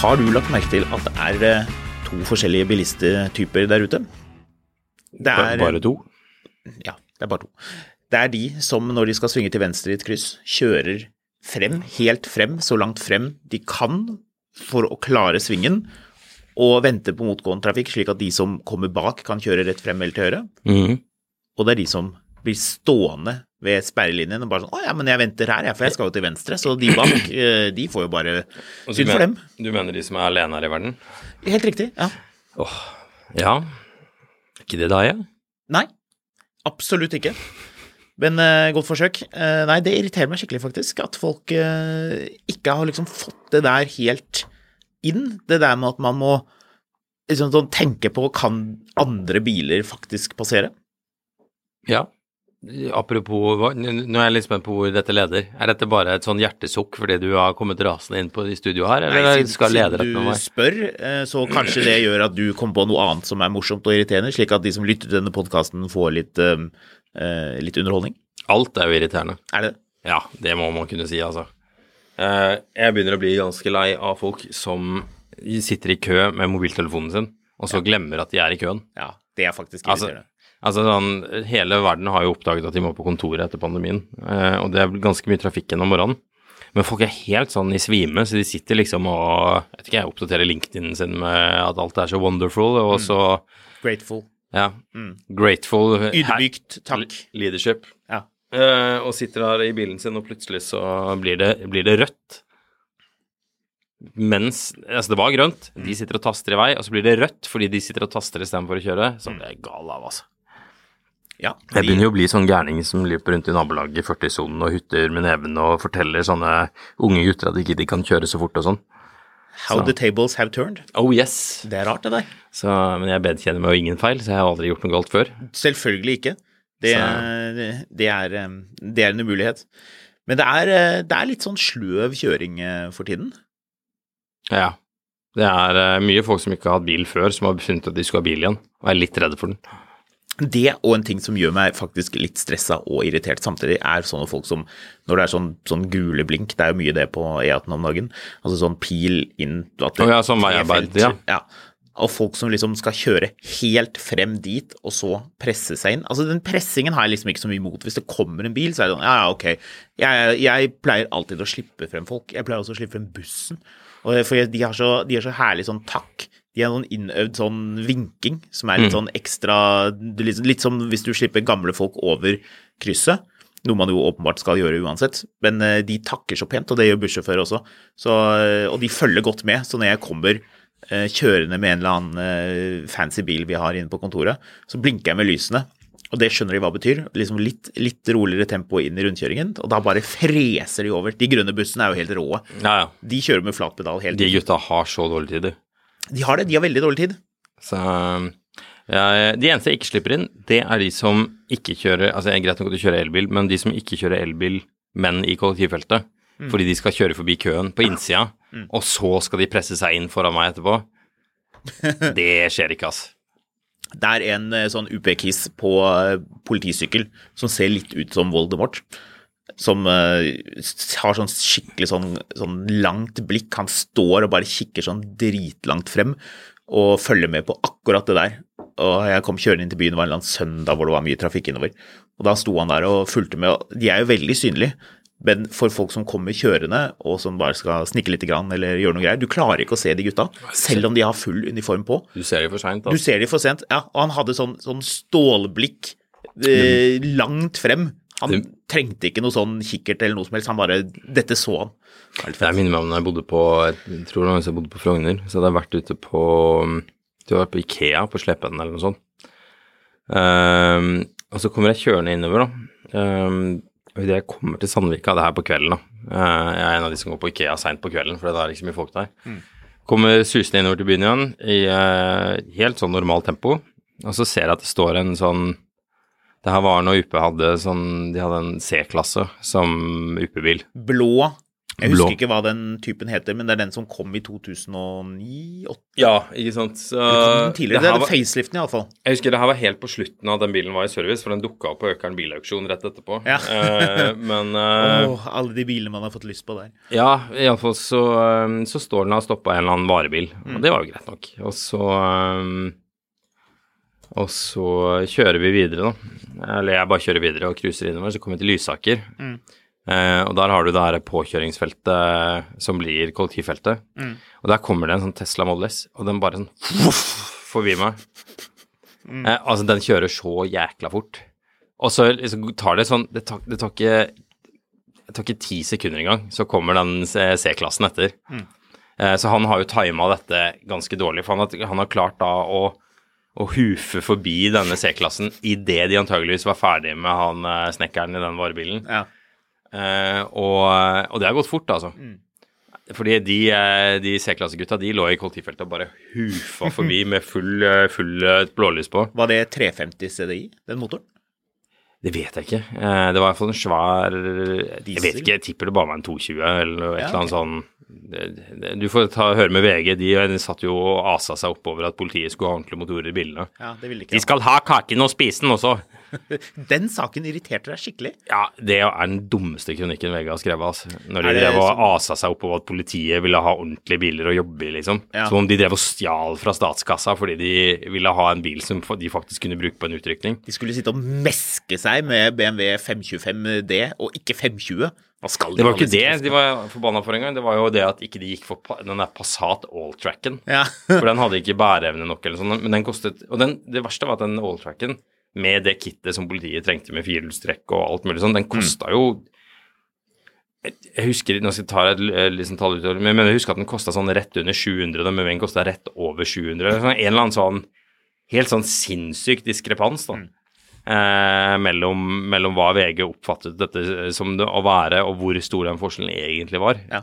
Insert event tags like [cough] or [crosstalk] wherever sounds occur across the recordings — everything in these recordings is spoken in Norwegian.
Har du lagt merke til at det er eh, to forskjellige bilistetyper der ute? Det er, Bare to? Ja, det er bare to. Det er de som når de skal svinge til venstre i et kryss, kjører frem, helt frem, så langt frem de kan for å klare svingen, og venter på motgående trafikk, slik at de som kommer bak kan kjøre rett frem eller til høyre. Mhm. Og det er de som blir stående ved sperrelinjen og bare sånn Å ja, men jeg venter her, jeg, for jeg skal jo til venstre. Så de bak, [clears throat] eh, de får jo bare synd for dem. Du mener de som er alene her i verden? Helt riktig. Ja. Åh, ja. Er ikke det da, jeg? Nei, absolutt ikke. Men uh, godt forsøk. Uh, nei, det irriterer meg skikkelig, faktisk, at folk uh, ikke har liksom fått det der helt inn. Det der med at man må liksom sånn tenke på kan andre biler faktisk passere. Ja. Apropos, nå er jeg litt spent på hvor dette leder. Er dette bare et sånn hjertesukk fordi du har kommet rasende inn på i studio her, eller Nei, siden, skal lede siden dette med du spør, eh, så kanskje det gjør at du kommer på noe annet som er morsomt og irriterende, slik at de som lytter til denne podkasten får litt, eh, litt underholdning. Alt er jo irriterende. Er det det? Ja, det må man kunne si, altså. Jeg begynner å bli ganske lei av folk som sitter i kø med mobiltelefonen sin, og så glemmer at de er i køen. Ja, det er faktisk Altså, irriterende. altså sånn, Hele verden har jo oppdaget at de må på kontoret etter pandemien, eh, og det er ganske mye trafikk gjennom morgenen. Men folk er helt sånn i svime, så de sitter liksom og jeg vet ikke, jeg oppdaterer LinkedIn sin med at alt er så wonderful, og så Grateful. ja, grateful Ydmykt takk. leadership. Ja. Eh, og sitter der i bilen sin, og plutselig så blir det, blir det rødt. Mens Altså, det var grønt, de sitter og taster i vei, og så blir det rødt fordi de sitter og taster istedenfor å kjøre. Så det er gal av, altså. Ja, Jeg begynner jo å bli sånn gærning som løper rundt i nabolaget i 40-sonen og hutter med neven og forteller sånne unge gutter at de ikke de kan kjøre så fort og sånn. How the tables have turned. Oh yes! Det er rart, det der. Så, men jeg vedkjenner meg jo ingen feil, så jeg har aldri gjort noe galt før. Selvfølgelig ikke. Det, det, er, eh, det er en umulighet. Men det er, eh, det er litt sånn sløv kjøring eh, for tiden. Ja. Det er eh, mye folk som ikke har hatt bil før, som har funnet at de skulle ha bil igjen, og er litt redde for den. Det og en ting som gjør meg faktisk litt stressa og irritert samtidig, er sånne folk som Når det er sånn, sånn gule blink, det er jo mye det på E18 om dagen, altså sånn pil inn at det- oh, ja, sånn veiarbeid, ja. ja. Og folk som liksom skal kjøre helt frem dit, og så presse seg inn. Altså Den pressingen har jeg liksom ikke så mye imot. Hvis det kommer en bil, så er det sånn ja, ja, ok. Jeg, jeg pleier alltid å slippe frem folk. Jeg pleier også å slippe frem bussen. Og For de har så, de har så herlig sånn takk. De har noen innøvd sånn vinking som er litt sånn ekstra litt, litt som hvis du slipper gamle folk over krysset. Noe man jo åpenbart skal gjøre uansett. Men eh, de takker så pent, og det gjør bussjåfører også. Så, eh, og de følger godt med. Så når jeg kommer eh, kjørende med en eller annen fancy bil vi har inne på kontoret, så blinker jeg med lysene. Og det skjønner de hva det betyr. Liksom litt, litt roligere tempo inn i rundkjøringen, og da bare freser de over. De grønne bussene er jo helt rå. Ja, ja. De kjører med flat pedal hele De gutta har så dårlig tid, du. De har det, de har veldig dårlig tid. Så ja, De eneste jeg ikke slipper inn, det er de som ikke kjører Altså, det er greit nok at du kjører elbil, men de som ikke kjører elbil, men i kollektivfeltet. Fordi de skal kjøre forbi køen på innsida, og så skal de presse seg inn foran meg etterpå. [laughs] Det skjer ikke, ass. Det er en eh, sånn UP-kiss på eh, politisykkel som ser litt ut som Voldemort. Som uh, har sånn skikkelig sånn, sånn langt blikk. Han står og bare kikker sånn dritlangt frem. og følger med på akkurat det der. Og jeg kom kjørende inn til byen, det var en eller annen søndag hvor det var mye trafikk innover. Og da sto han der og fulgte med, de er jo veldig synlige. Men for folk som kommer kjørende og som bare skal snikke litt grann, eller gjøre noe greier, du klarer ikke å se de gutta, selv om de har full uniform på. Du ser de for seint, Du ser de for sent. Ja, og han hadde sånn, sånn stålblikk eh, langt frem. Han Det- trengte ikke noe sånn kikkert eller noe som helst, han bare Dette så han. Det Jeg minner meg om da jeg bodde på Jeg tror det var jeg bodde på Frogner, så hadde jeg vært ute på Du var på Ikea på Slepen eller noe sånt. Um, og så kommer jeg kjørende innover, da. Um, og idet jeg kommer til Sandvika, det er her på kvelden, da. Uh, jeg er en av de som går på Ikea seint på kvelden, for det er ikke så mye folk der. Kommer susende innover til byen igjen i uh, helt sånn normalt tempo, og så ser jeg at det står en sånn Det her var når UP hadde sånn De hadde en C-klasse som UP-bil. Blå. Jeg Blå. husker ikke hva den typen heter, men det er den som kom i 2009-2008. Ja, ikke sant. Så, den tidligere? det Det er var- faceliften, iallfall. Jeg husker det her var helt på slutten av at den bilen var i service, for den dukka opp på Økern bilauksjon rett etterpå. Ja. uh, men [laughs] uh, oh, alle de bilene man har fått lyst på der. ja, iallfall så, eh, så står den og har stoppa en eller annen varebil, og det var jo greit nok. Og så eh, Og så kjører vi videre, da. Eller jeg bare kjører videre og cruiser innover, så kommer vi til Lysaker. Eh, og der har du det her påkjøringsfeltet som blir kollektivfeltet. Og der kommer det en sånn Tesla Model S, og den bare sånn voff, forbi meg. Eh, altså, den kjører så jækla fort. Og så liksom tar det sånn Det tar, det tar ikke det tar ikke ti sekunder engang, så kommer den C-klassen etter. Eh, så han har jo tima dette ganske dårlig, for han har, han har klart da å, å hufe forbi denne C-klassen idet de antageligvis var ferdig med han eh, snekkeren i den varebilen. Ja. Uh, og, og det har gått fort, altså. Fordi de, eh, de C-klassegutta de lå i kollektivfeltet og bare hufa [laughs] forbi med full, eh, full eh, blålys på. Var det 350 CDI, den motoren? Det vet jeg ikke. Eh, det var i hvert fall en svær Jeg vet ikke, jeg tipper det bare var en 220 eller et Ja, eller annet sånn det- det- Du får ta, høre med VG, de, de satt jo og asa seg oppover at politiet skulle ha ordentlige motorer i bilene. Ja, det ville ikke De skal ha kaken og spise den også! [laughs] Den saken irriterte deg skikkelig. Ja, det er den dummeste kronikken VG har skrevet, altså. Når de drev og asa seg oppover at politiet ville ha ordentlige biler å jobbe i, liksom. Ja. Som om de drev og stjal fra statskassa fordi de ville ha en bil som de faktisk kunne bruke på en utrykning. De skulle sitte og meske seg med BMW 525D og ikke 520. Hva skal de Det var ikke det de var forbanna for engang. Det var jo det at ikke de gikk for den der Passat Alltracken. Ja. For den hadde ikke bæreevne nok eller sånn. Men den kostet Og den, det verste var at den Alltracken, med det kittet som politiet trengte med firehjulstrekk og alt mulig sånn, den kosta jo jeg, husker Nå skal jeg ta et liksom, tall ut, men jeg husker at den kosta sånn rett under 700, og Møven kosta rett over 700. Sånn, en eller annen sånn helt sånn sinnssyk diskrepans, da. Eh, mellom, mellom hva VG oppfattet dette som det å være, og hvor stor den forskjellen egentlig var. Ja.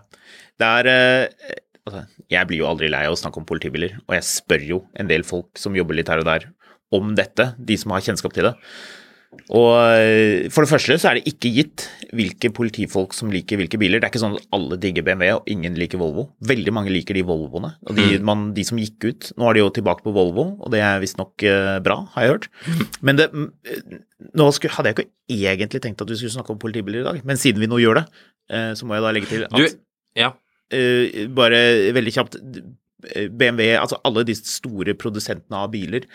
Det er eh, altså, Jeg blir jo aldri lei av å snakke om politibiler, og jeg spør jo en del folk som jobber litt her og der, om dette, de som har kjennskap til det. Og eh, for det første så er det ikke gitt hvilke politifolk som liker hvilke biler. Det er ikke sånn at alle digger BMW og ingen liker Volvo. Veldig mange liker de Volvoene. Og de, man, de som gikk ut Nå er de jo tilbake på Volvo, og det er visstnok uh, bra, har jeg hørt. Men det, mm, nå skulle, hadde jeg ikke egentlig tenkt at vi skulle snakke om politibiler i dag, men siden vi nå gjør det, eh, så må jeg da legge til at Du, ja. Eh, bare veldig kjapt eh, BMW, altså alle de store produsentene av biler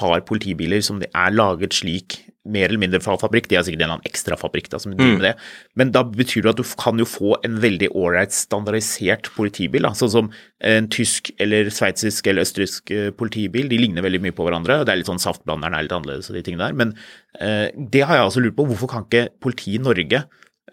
har politibiler som er laget slik mer eller mindre fra fabrikk. De har sikkert en eller annen ekstrafabrikk som driver med det. Men da betyr det at du kan jo få en veldig ålreit standardisert politibil. Da. Sånn som en tysk eller sveitsisk eller østerriksk eh, politibil. De ligner veldig mye på hverandre. og Det er litt sånn saftblanderen er litt annerledes og de tingene der. Men eh, det har jeg altså lurt på. Hvorfor kan ikke politiet i Norge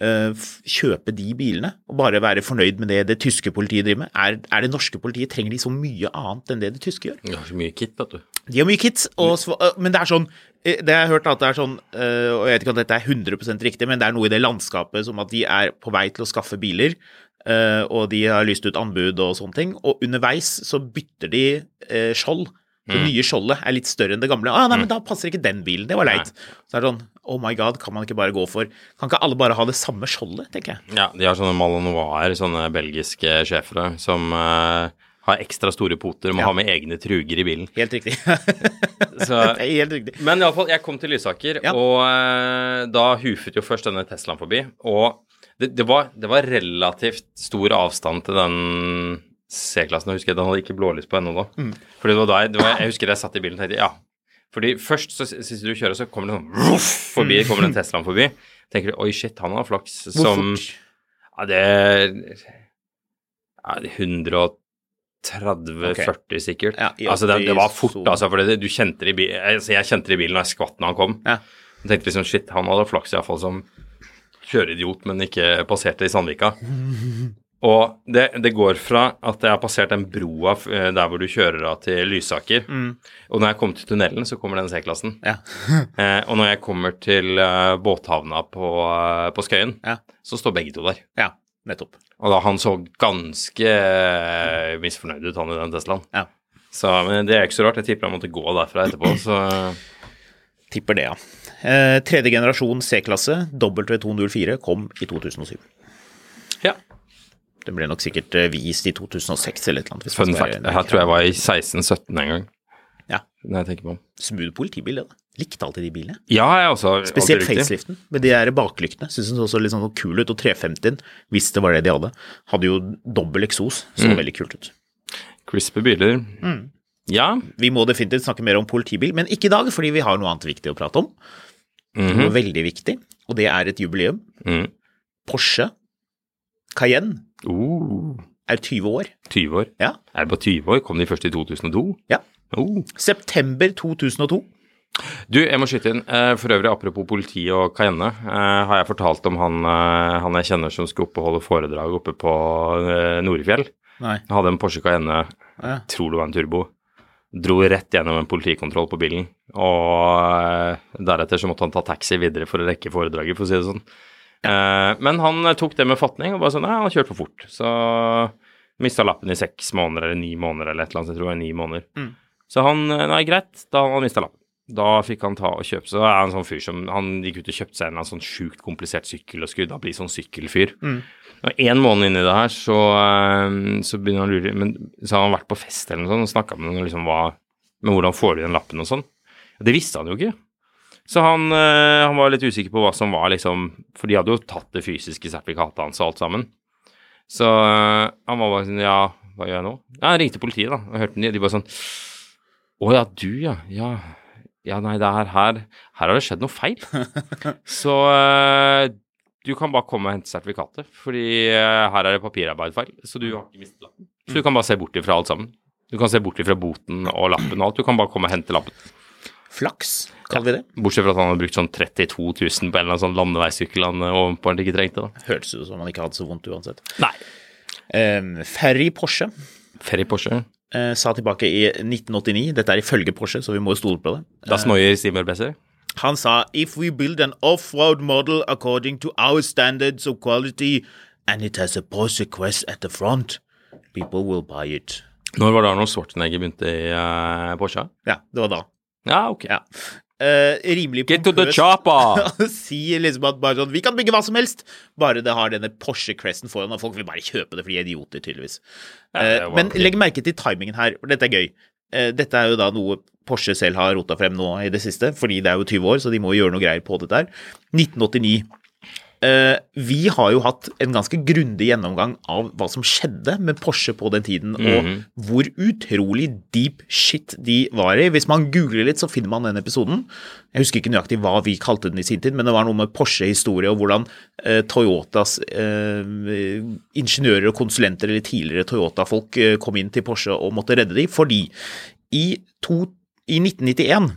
eh, kjøpe de bilene og bare være fornøyd med det det tyske politiet driver med? Er, er det norske politiet, trenger de så mye annet enn det det tyske gjør? Ja, så mye kit, vet du. De har mye kids, og, øh, men det er sånn det Det har jeg hørt at det er sånn, øh, og jeg vet ikke om dette er 100% riktig, men det er noe i det landskapet som at de er på vei til å skaffe biler, øh, og de har lyst ut anbud og sånne ting, og underveis så bytter de eh, skjold. Det nye skjoldet er litt større enn det gamle. Ah, nei, men da passer ikke den bilen. Det var leit. Så er det sånn Oh my god, kan man ikke bare gå for Kan ikke alle bare ha det samme skjoldet, tenker jeg. Ja, de har sånne Malinoir, sånne belgiske schæfere, som eh, har ekstra store poter, må Ja. ha med egne truger i bilen. Helt riktig. [laughs] Så, det helt riktig. men iallfall, jeg kom til Lysaker, Ja. og eh, da hufet jo først denne Teslaen forbi. Og det, det, var, det var relativt stor avstand til den C-klassen. Jeg husker den hadde ikke blålys på ennå da. Mm. Fordi det var da jeg, det var, jeg husker jeg satt i bilen og tenkte ja. Fordi først så s- sist du kjører, så kommer det sånn ruff, forbi, kommer den Teslaen forbi. Tenker du oi, shit, han har flaks Hvor som fort? Ja, det er det er 130-40 okay. sikkert. Ja, altså, det, det var fort, 80 altså. For det, du kjente det i bilen altså, Jeg kjente det i bilen da jeg skvatt når han kom. Ja. Jeg tenkte liksom shit, han hadde flaks iallfall som kjøreidiot, men ikke passerte i Sandvika. [laughs] Og det, det går fra at jeg har passert den broa eh, der hvor du kjører av til Lysaker, og når jeg kommer til tunnelen, så kommer den C-klassen. Ja. [laughs] Eh, og når jeg kommer til uh, båthavna på, uh, på Skøyen, Ja. så står begge to der. ja, nettopp. Og da han så ganske eh, misfornøyd ut, han i den Teslaen. Ja. Så men det er ikke så rart. Jeg tipper han måtte gå derfra etterpå, [clears throat] så Tipper det, ja. Eh, tredje generasjon C-klasse, W204, kom i 2007. ja. Den ble nok sikkert eh, vist i 2006 eller et eller annet. Fun fact. Her tror jeg var i 16-17 en gang, Ja. når jeg tenker på den. Smooth politibil, det da. Likte alltid de bilene. Ja, jeg også. Spesielt faceliften, med de der baklyktene. Syns den så litt sånn kul ut. Og 350-en, hvis det var det de hadde, hadde jo dobbel eksos. Så Mm. veldig kult ut. Crispy biler. Mm. Ja. Vi må definitivt snakke mer om politibil, men ikke i dag, fordi vi har noe annet viktig å prate om. Noe veldig viktig, og det er et jubileum. Mm. Porsche Cayenne Uh, er 20 år. 20 år. Ja. Er det bare 20 år? Kom de først i 2002? ja. Uh. September 2002. Du, jeg må skyte inn. Eh, For øvrig, apropos politi og Cayenne, eh, har jeg fortalt om han, eh, han jeg kjenner som skulle opp og holde foredrag oppe på Norefjell. Nei. Hadde en Porsche Cayenne, Ja. tror det var en turbo. Dro rett gjennom en politikontroll på bilen, og deretter så måtte han ta taxi videre for å rekke foredraget, for å si det sånn. Men han tok det med fatning og bare sånn, ja, han kjørte for fort. Så mista lappen i seks måneder eller ni måneder eller et eller annet, jeg tror det var ni måneder. Mm. Så han, nei, greit, da han mista lappen. Da fikk han ta og kjøpe Så er han en sånn fyr som Han gikk ut og kjøpte seg en sånn sjukt komplisert sykkel og skulle da bli sånn sykkelfyr. Mm. Og en måned inni det her, så, eh, så begynner han å lure Men så har han vært på fest eller noe sånt og snakka med noen liksom hva med hvordan får du den lappen og sånn? Det visste han jo ikke. Så han, eh, han var litt usikker på hva som var liksom For de hadde jo tatt det fysiske sertifikatet hans og alt sammen. Så eh, han var bare sånn Ja, hva gjør jeg nå? Ja, jeg ringte politiet, da, og hørte de, de bare sånn Å ja, du, ja. Ja, ja nei, det er her Her har det skjedd noe feil. [laughs] Så eh, du kan bare komme og hente sertifikatet, fordi eh, her er det papirarbeidfeil. Så du har ikke mistet lappen. Så du kan bare se bort ifra alt sammen. Du kan se bort ifra boten og lappen og alt. Du kan bare komme og hente lappen. Flaks, kaller vi det. Bortsett fra at han har brukt sånn 32 000 på en eller annen sånn landeveissykkel han eh, åpenbart ikke trengte, da. Hørtes ut som han ikke hadde så vondt uansett. Nei. Um, Ferry Porsche Ferry Porsche. Eh, sa tilbake i 1989, dette er ifølge Porsche, så vi må jo stole på det. Da neue Seymour Besser. Han sa if we build an off-road model according to our standards of quality and it has a Porsche Quest at the front, people will buy it. Når var det Arnold Schwarzenegger begynte i uh, Porsche? Ja, det var da. Ja, ok. Ja. Eh, rimelig Get to the pompøst [laughs] si liksom at bare sånn Vi kan bygge hva som helst, bare det har denne Porsche Cresten foran, og folk vil bare kjøpe det fordi de er idioter, tydeligvis. Var men legg merke til timingen her, for dette er gøy. Uh, dette er jo da noe Porsche selv har rota frem nå i det siste, fordi det er jo 20 år, så de må jo gjøre noe greier på dette her. 1989. Eh, vi har jo hatt en ganske grundig gjennomgang av hva som skjedde med Porsche på den tiden, og hvor utrolig deep shit de var i. Hvis man googler litt, så finner man den episoden. Jeg husker ikke nøyaktig hva vi kalte den i sin tid, men det var noe med Porsche-historie og hvordan eh, Toyotas eh, ingeniører og konsulenter, eller tidligere Toyota-folk, eh, kom inn til Porsche og måtte redde dem, fordi i, to, i 1991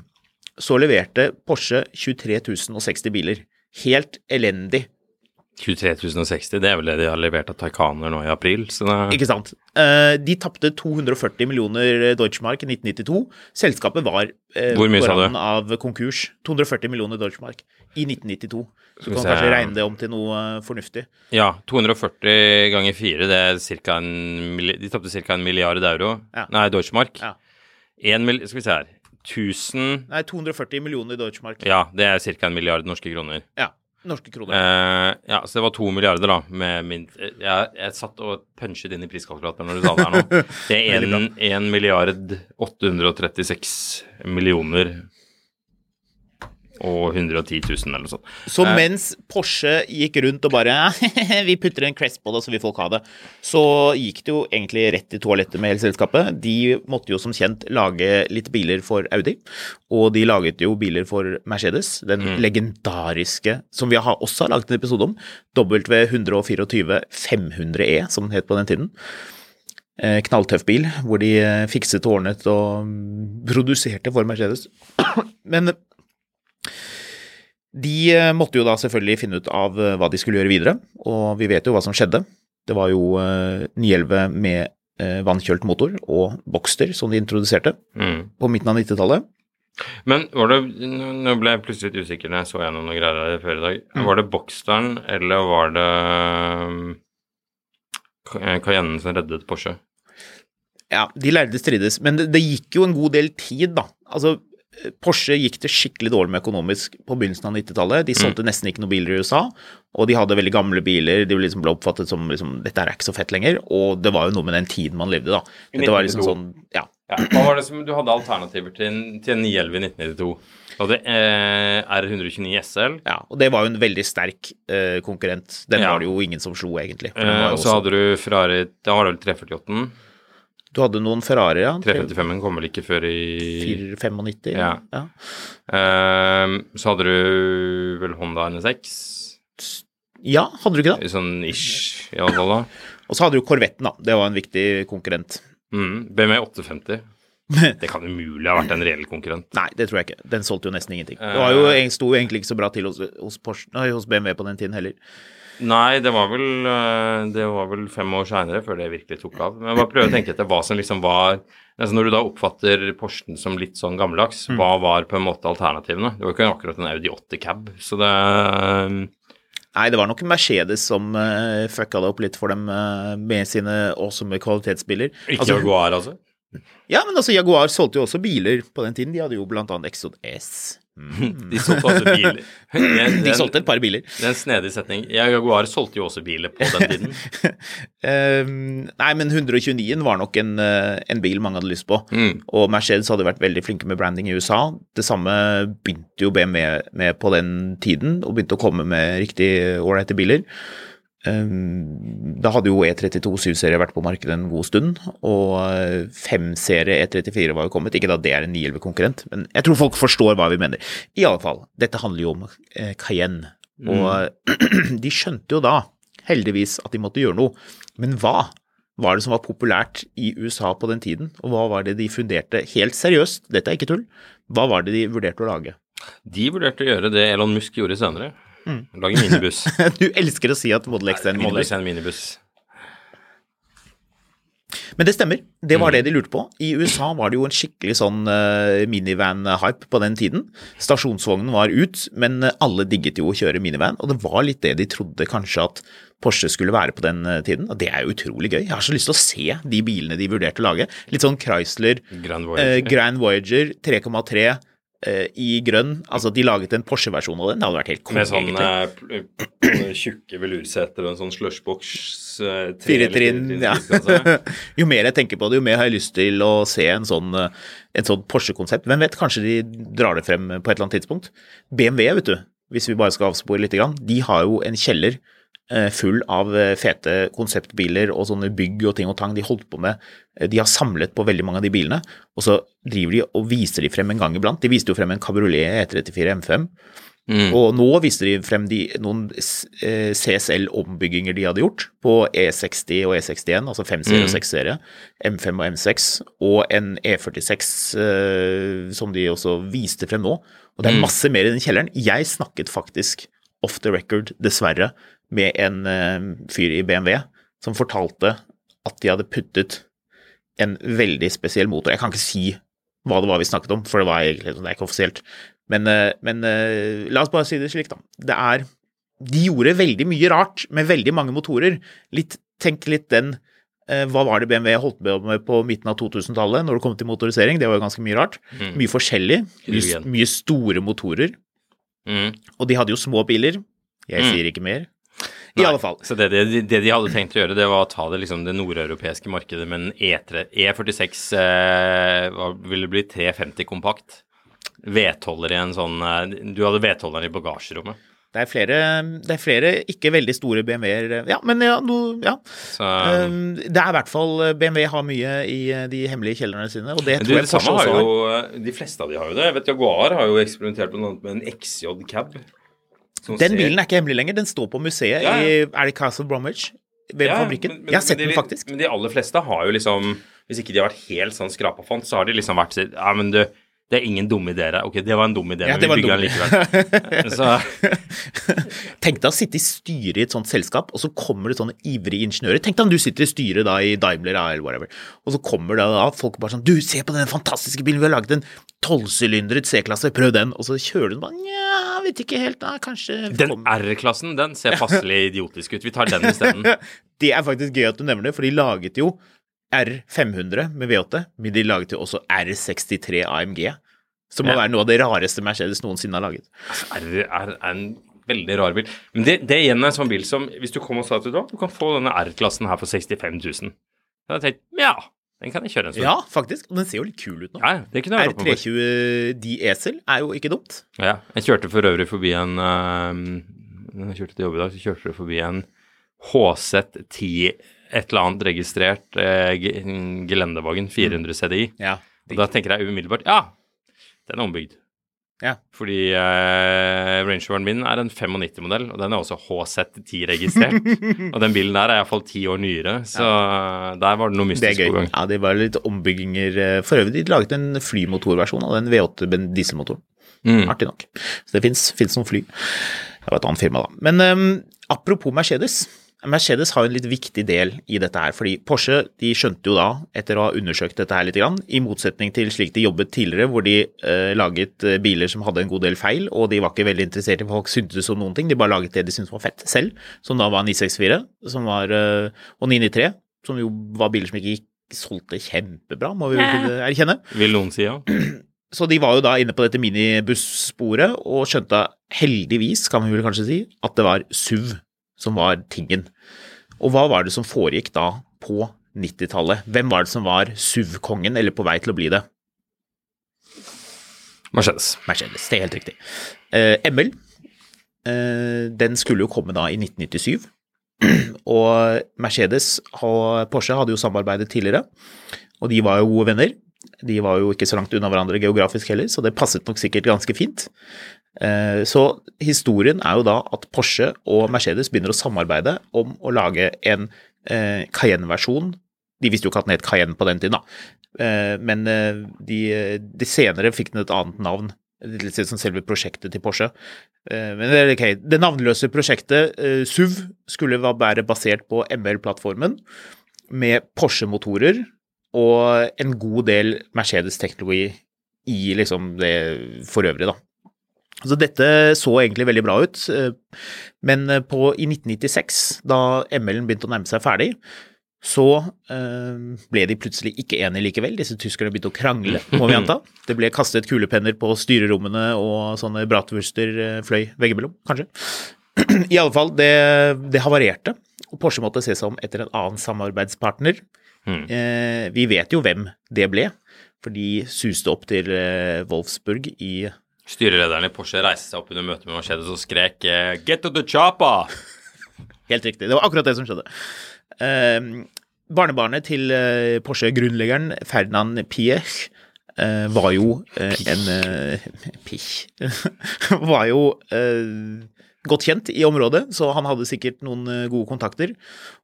så leverte Porsche 23 060 biler. Helt elendig. 23 060, det er vel det de har levert av Taikaner nå i april. Ikke sant? Eh, De tapte 240 millioner Deutschmark i 1992. Selskapet var eh, Hvor mye sa du? av konkurs. 240 millioner Deutschmark i 1992. Så du kan kanskje regne det om til noe eh, fornuftig. ja, 240 ganger 4, det er cirka en De tapte ca. en milliard euro. Ja. Nei, Deutschmark. Ja. En mil, Skal vi se her 1000 Nei, 240 millioner Deutschmark. Ja, det er ca. en milliard norske kroner. Ja. Norske kroner. Eh, ja, så det var to milliarder, da, med min Jeg, jeg satt og punchet inn i priskalkulatoren når du sa det her nå. [laughs] Det er Veldig 1 milliard 836 millioner og 110 000 eller noe sånt. Så Eh, mens Porsche gikk rundt og bare [laughs] Vi putter en Crest på det, så vil folk ha det. Så gikk det jo egentlig rett i toalettet med hele selskapet. De måtte jo som kjent lage litt biler for Audi, og de laget jo biler for Mercedes. Den legendariske, som vi har også har laget en episode om, W124 500E, som den het på den tiden. Eh, knalltøff bil, hvor de eh, fikset og ordnet og mm, produserte for Mercedes. [clears throat] Men de eh, måtte jo da selvfølgelig finne ut av eh, hva de skulle gjøre videre, og vi vet jo hva som skjedde. Det var jo eh, 911 med eh, vannkjølt motor og Boxter som de introduserte Mm. på midten av 90-tallet. Men var det Nå ble jeg plutselig litt usikker når jeg så gjennom noen greier her før i dag. Mm. Var det Boxteren eller var det Cayennen som reddet Porsche? Ja, de lærde strides, men det, det gikk jo en god del tid, da. Altså, Porsche gikk det skikkelig dårlig med økonomisk på begynnelsen av 90-tallet. De solgte nesten ikke noen biler i USA, og de hadde veldig gamle biler. De liksom ble oppfattet som liksom, dette er ikke så fett lenger, og det var jo noe med den tiden man levde, da. Dette var liksom sånn, ja. Ja, Hva var det som du hadde alternativer til, til en 911 i 1992? Du hadde eh, R129 SL, Ja, og det var jo en veldig sterk eh, konkurrent. Den Ja. var det jo ingen som slo, egentlig. eh, og så hadde du Ferrari Da var det vel 348-en. Du hadde noen Ferrari, ja. 355-en kom vel ikke før i 495. Ja. ja. Uh, Så hadde du vel Honda NSX, Ja, hadde du ikke det? sånn ish, i alle fall da. Og så hadde du Corvetten, da. Det var en viktig konkurrent. Mm, BMW 850. Det kan umulig ha vært en reell konkurrent. Nei, det tror jeg ikke. Den solgte jo nesten ingenting. Det Eh. var jo, sto jo egentlig ikke så bra til hos, hos, Porsche, nei, hos BMW på den tiden heller. Nei, det var vel, eh, det var vel fem år seinere før det virkelig tok av. Men jeg bare prøve å tenke etter hva som liksom var altså Når du da oppfatter Porschen som litt sånn gammeldags, Mm. hva var på en måte alternativene? Det var jo ikke akkurat en Audi 8 cab, så det eh, Nei, det var nok Mercedes som uh, fucka det opp litt for dem uh, med sine awesome kvalitetsbiler. Ikke Altså, Jaguar, altså? Ja, men altså, Jaguar solgte jo også biler på den tiden. De hadde jo blant annet Exod S. [laughs] De solgte også biler. Den, De solgte et par biler. Det er en snedig setning. Jaguar solgte jo også biler på den tiden. um, [laughs] nei, men 129-en var nok en, eh, en bil mange hadde lyst på. Mm. Og Mercedes hadde vært veldig flinke med branding i USA. Det samme begynte jo BMW med på den tiden, og begynte å komme med riktig ålreite biler. Um, Da hadde jo E32 7-serie vært på markedet en god stund, og 5-serie E34 var jo kommet. Ikke da det er en 911-konkurrent, men jeg tror folk forstår hva vi mener. I alle fall, dette handler jo om eh, Cayenne, og [clears throat] de skjønte jo da, heldigvis, at de måtte gjøre noe. Men hva var det som var populært i USA på den tiden, og hva var det de funderte helt seriøst, dette er ikke tull, hva var det de vurderte å lage? De vurderte å gjøre det Elon Musk gjorde senere. Lage minibuss. [laughs] Du elsker å si at Model X er en Model. X er en minibuss. Men det stemmer, det var Mm. det de lurte på. I USA var det jo en skikkelig sånn eh, minivan-hype på den tiden. Stasjonsvognen var ut, men eh, alle digget jo å kjøre minivan, og det var litt det de trodde kanskje at Porsche skulle være på den eh, tiden, og det er jo utrolig gøy. Jeg har så lyst til å se de bilene de vurderte å lage. Litt sånn Chrysler, Grand eh, Voyager. Grand Voyager 3,3 eh, i grønn. Altså, de laget en Porsche-versjon av den, det hadde vært helt konge, Med sånn eh, tjukke velurseter og en sånn slushbox. eh, Fire trinn, ja. [laughs] jo mer jeg tenker på det, jo mer har jeg lyst til å se en sånn, eh, sånn Porsche-konsept. Hvem vet, kanskje de drar det frem på et eller annet tidspunkt. BMW, vet du, hvis vi bare skal avspore litt, grann, de har jo en kjeller eh, full av eh, fete konseptbiler og sånne bygg og ting og tang de holdt på med. Eh, De har samlet på veldig mange av de bilene, og så driver de og viser de frem en gang iblant. De viste jo frem en kabriolet E34 M5. Mm. Og nå viste de frem de, noen eh, CSL-ombygginger de hadde gjort på E60 og E61, altså 5-serie og 6-serie, M5 og M6, og en E46 eh, som de også viste frem nå. Og det er masse mer i den kjelleren. Jeg snakket faktisk off the record, dessverre, med en eh, fyr i BMW som fortalte at de hadde puttet en veldig spesiell motor. Jeg kan ikke si hva det var vi snakket om, for det, var egentlig, det er ikke offisielt. Men, eh, men eh, la oss bare si det slik, da. Det er De gjorde veldig mye rart med veldig mange motorer. Litt, tenk litt den Hva var det BMW holdt med på midten av 2000-tallet når det kom til motorisering? Det var jo ganske mye rart. Mm. Mye forskjellig. Mye, mye store motorer. Mm. Og de hadde jo små biler. Jeg Mm. sier ikke mer. I Nei, alle fall. Så det, det, det de hadde tenkt å gjøre, det var å ta det, liksom, det nordeuropeiske markedet med en E3, E46 eh, ville bli 350 kompakt. vedholder i en sånn eh, Du hadde vedholderen i bagasjerommet. Det er flere, det er flere ikke veldig store BMW-er Ja, men ja, no, ja. Så Um, det er i hvert fall BMW har mye i eh, de hemmelige kjellerne sine, og det tror du, jeg Porsche har jo. De fleste av de har jo det. Jeg vet Jaguar har jo eksperimentert med en XJ Cab. Den bilen er ikke hemmelig lenger, den står på museet Ja, i ja. Er det Castle Bromwich? Ved Ja, fabrikken. men- men- jeg har sett de, den faktisk. Men de aller fleste har jo liksom Hvis ikke de har vært helt sånn skrapa font, så har de liksom vært Ja, men du, det er ingen dumme ideer her. Ok, det var en dum idé, Ja, men vi bygger den likevel. [laughs] så Tenk deg å sitte i styret i et sånt selskap, og så kommer det sånne ivrige ingeniører. Tenk deg om du sitter i styret da i Daimler eller whatever, og så kommer det da folk bare sånn Du, se på den fantastiske bilen, vi har laget en tolvsylindret C-klasse, prøv den. Og så kjører du den bare Nja, vet ikke helt, da, kanskje Den R-klassen, den ser passelig idiotisk ut. Vi tar den isteden. [laughs] Det er faktisk gøy at du nevner det, for de laget jo R500 med V8, men de laget jo også R63 AMG, som må Ja. være noe av det rareste Mercedes noensinne har laget. R er en veldig rar bil. Men det, det igjen er en sånn bil som Hvis du kom og sa at du, du kan få denne R-klassen her for 65 000, da hadde jeg tenkt ja, den kan jeg kjøre en stund. Ja, faktisk. Og den ser jo litt kul ut nå. Ja, det kunne jeg vært på. R320 De Esel er jo ikke dumt. Ja, jeg kjørte for øvrig forbi en uh, Jeg kjørte til jobb i dag, så kjørte jeg forbi en HZ10 et eller annet registrert eh, gelendevagen 400 CDI. Ja. Og da tenker jeg umiddelbart ja, den er ombygd. Ja. Fordi eh, Range Roveren min er en 95-modell, og den er også HZ10 registrert. [laughs] og den bilen der er iallfall ti år nyere, så der var det noe mystisk det på gang. Ja, det var litt ombygginger. eh, For øvrig, de laget en flymotorversjon av den V8 ben- dieselmotoren. Mm. Artig nok. Så det fins noen fly. Det var et annet firma, da. Men um, apropos Mercedes. Mercedes har jo en litt viktig del i dette her, fordi Porsche de skjønte jo da, etter å ha undersøkt dette her litt, grann, i motsetning til slik de jobbet tidligere, hvor de eh, laget eh, biler som hadde en god del feil, og de var ikke veldig interessert i hva folk syntes om noen ting, de bare laget det de syntes var fett selv, som da var 964 som var, eh, og 993, som jo var biler som ikke gikk, solgte kjempebra, må vi vel erkjenne. Vil noen si ja? [clears throat] Så de var jo da inne på dette minibussporet og skjønte heldigvis, kan vi vel kanskje si, at det var SUV som var tingen. Og hva var det som foregikk da på 90-tallet? Hvem var det som var SUV-kongen, eller på vei til å bli det? Mercedes. Mercedes, det er helt riktig. Eh, ML, eh, den skulle jo komme da i 1997. [clears throat] Og Mercedes og Porsche hadde jo samarbeidet tidligere, og de var jo gode venner. De var jo ikke så langt unna hverandre geografisk heller, så det passet nok sikkert ganske fint. Eh, Så historien er jo da at Porsche og Mercedes begynner å samarbeide om å lage en eh, Cayenne-versjon. De visste jo ikke at den het Cayenne på den tiden, da. Eh, Men de, de senere fikk den et annet navn. Litt som selve prosjektet til Porsche. Men det, er ok, det navnløse prosjektet SUV skulle være basert på ML-plattformen med Porsche-motorer og en god del Mercedes-teknologi i liksom det for øvrig, da. Så dette så egentlig veldig bra ut, eh, men på, i 1996, da ML-en begynte å nærme seg ferdig, så eh, ble de plutselig ikke enige likevel. Disse tyskerne begynte å krangle, må vi anta. [laughs] Det ble kastet kulepenner på styrerommene, og sånne bratwurster eh, fløy veggimellom, kanskje. [clears throat] I alle fall, det, det havarerte, og Porsche måtte se seg om etter en annen samarbeidspartner. Eh, vi vet jo hvem det ble, for de suste opp til eh, Wolfsburg i Styrelederen i Porsche reiste seg opp under møtet med Mercedes og skrek eh, 'Get to the chopper!' [laughs] Helt riktig, det var akkurat det som skjedde. Eh, barnebarnet til eh, Porsche-grunnleggeren Ferdinand Piech eh, var jo eh, en eh, [laughs] Pich [laughs] Var jo eh, godt kjent i området, så han hadde sikkert noen eh, gode kontakter.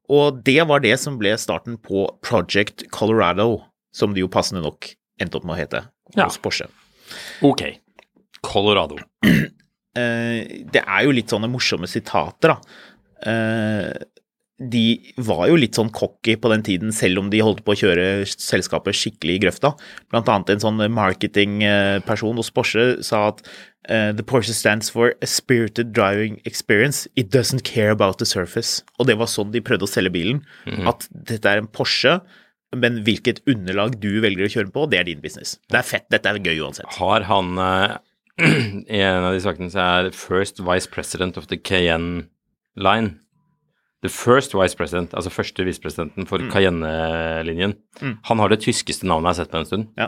Og det var det som ble starten på Project Colorado, som det jo passende nok endte opp med å hete Ja. hos Porsche. Ok. Colorado. Eh, det er jo litt sånne morsomme sitater, da. Eh, de var jo litt sånn cocky på den tiden, selv om de holdt på å kjøre selskapet skikkelig i grøfta. Blant annet en sånn marketingperson hos Porsche sa at eh, The Porsche stands for a spirited driving experience. It doesn't care about the surface. Og det var sånn de prøvde å selge bilen. At dette er en Porsche, men hvilket underlag du velger å kjøre på, det er din business. Det er fett. Dette er gøy uansett. Har han I en av de sakene så er First Vice President of the Cayenne Line. The first vice president, altså første visepresidenten for Cayenne-linjen. Han har det tyskeste navnet jeg har sett på en stund. Ja.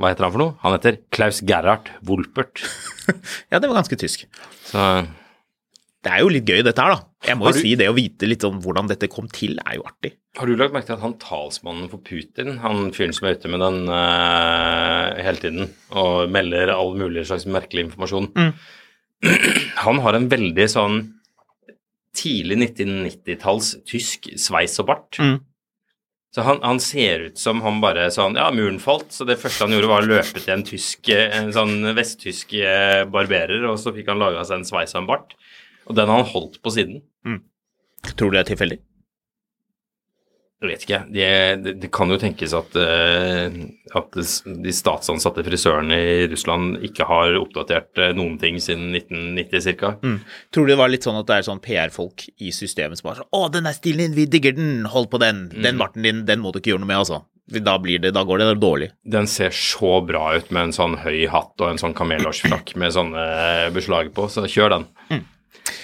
Hva heter han for noe? Han heter Klaus Gerhard Wolpert. [laughs] Ja, det var ganske tysk. Så Det er jo litt gøy, dette her, da. Jeg må jo si det å vite litt om hvordan dette kom til, er jo artig. har du lagt merke til at han talsmannen for Putin, han fyren som er ute med den uh, hele tiden og melder all mulig slags merkelig informasjon, [clears throat] han har en veldig sånn tidlig 1990-talls tysk sveis og bart. Mm. Så han, han ser ut som han bare sånn Ja, muren falt, så det første han gjorde, var å løpe til en tysk, eh, en sånn vesttysk eh, barberer, og så fikk han laga seg en sveis og en bart. Og den har han holdt på siden. Tror du det er tilfeldig? Jeg vet ikke. Det, det, de kan jo tenkes at, uh, at de statsansatte frisørene i Russland ikke har oppdatert uh, noen ting siden 1990 ca. Tror du det var litt sånn at det er sånn PR-folk i systemet som bare sånn Å, den er stilen din, vi digger den, hold på den. Den barten din, den må du ikke gjøre noe med, altså. Da, blir det, da går det dårlig. Den ser så bra ut med en sånn høy hatt og en sånn kamellårsfrakk med sånne beslag på, så kjør den.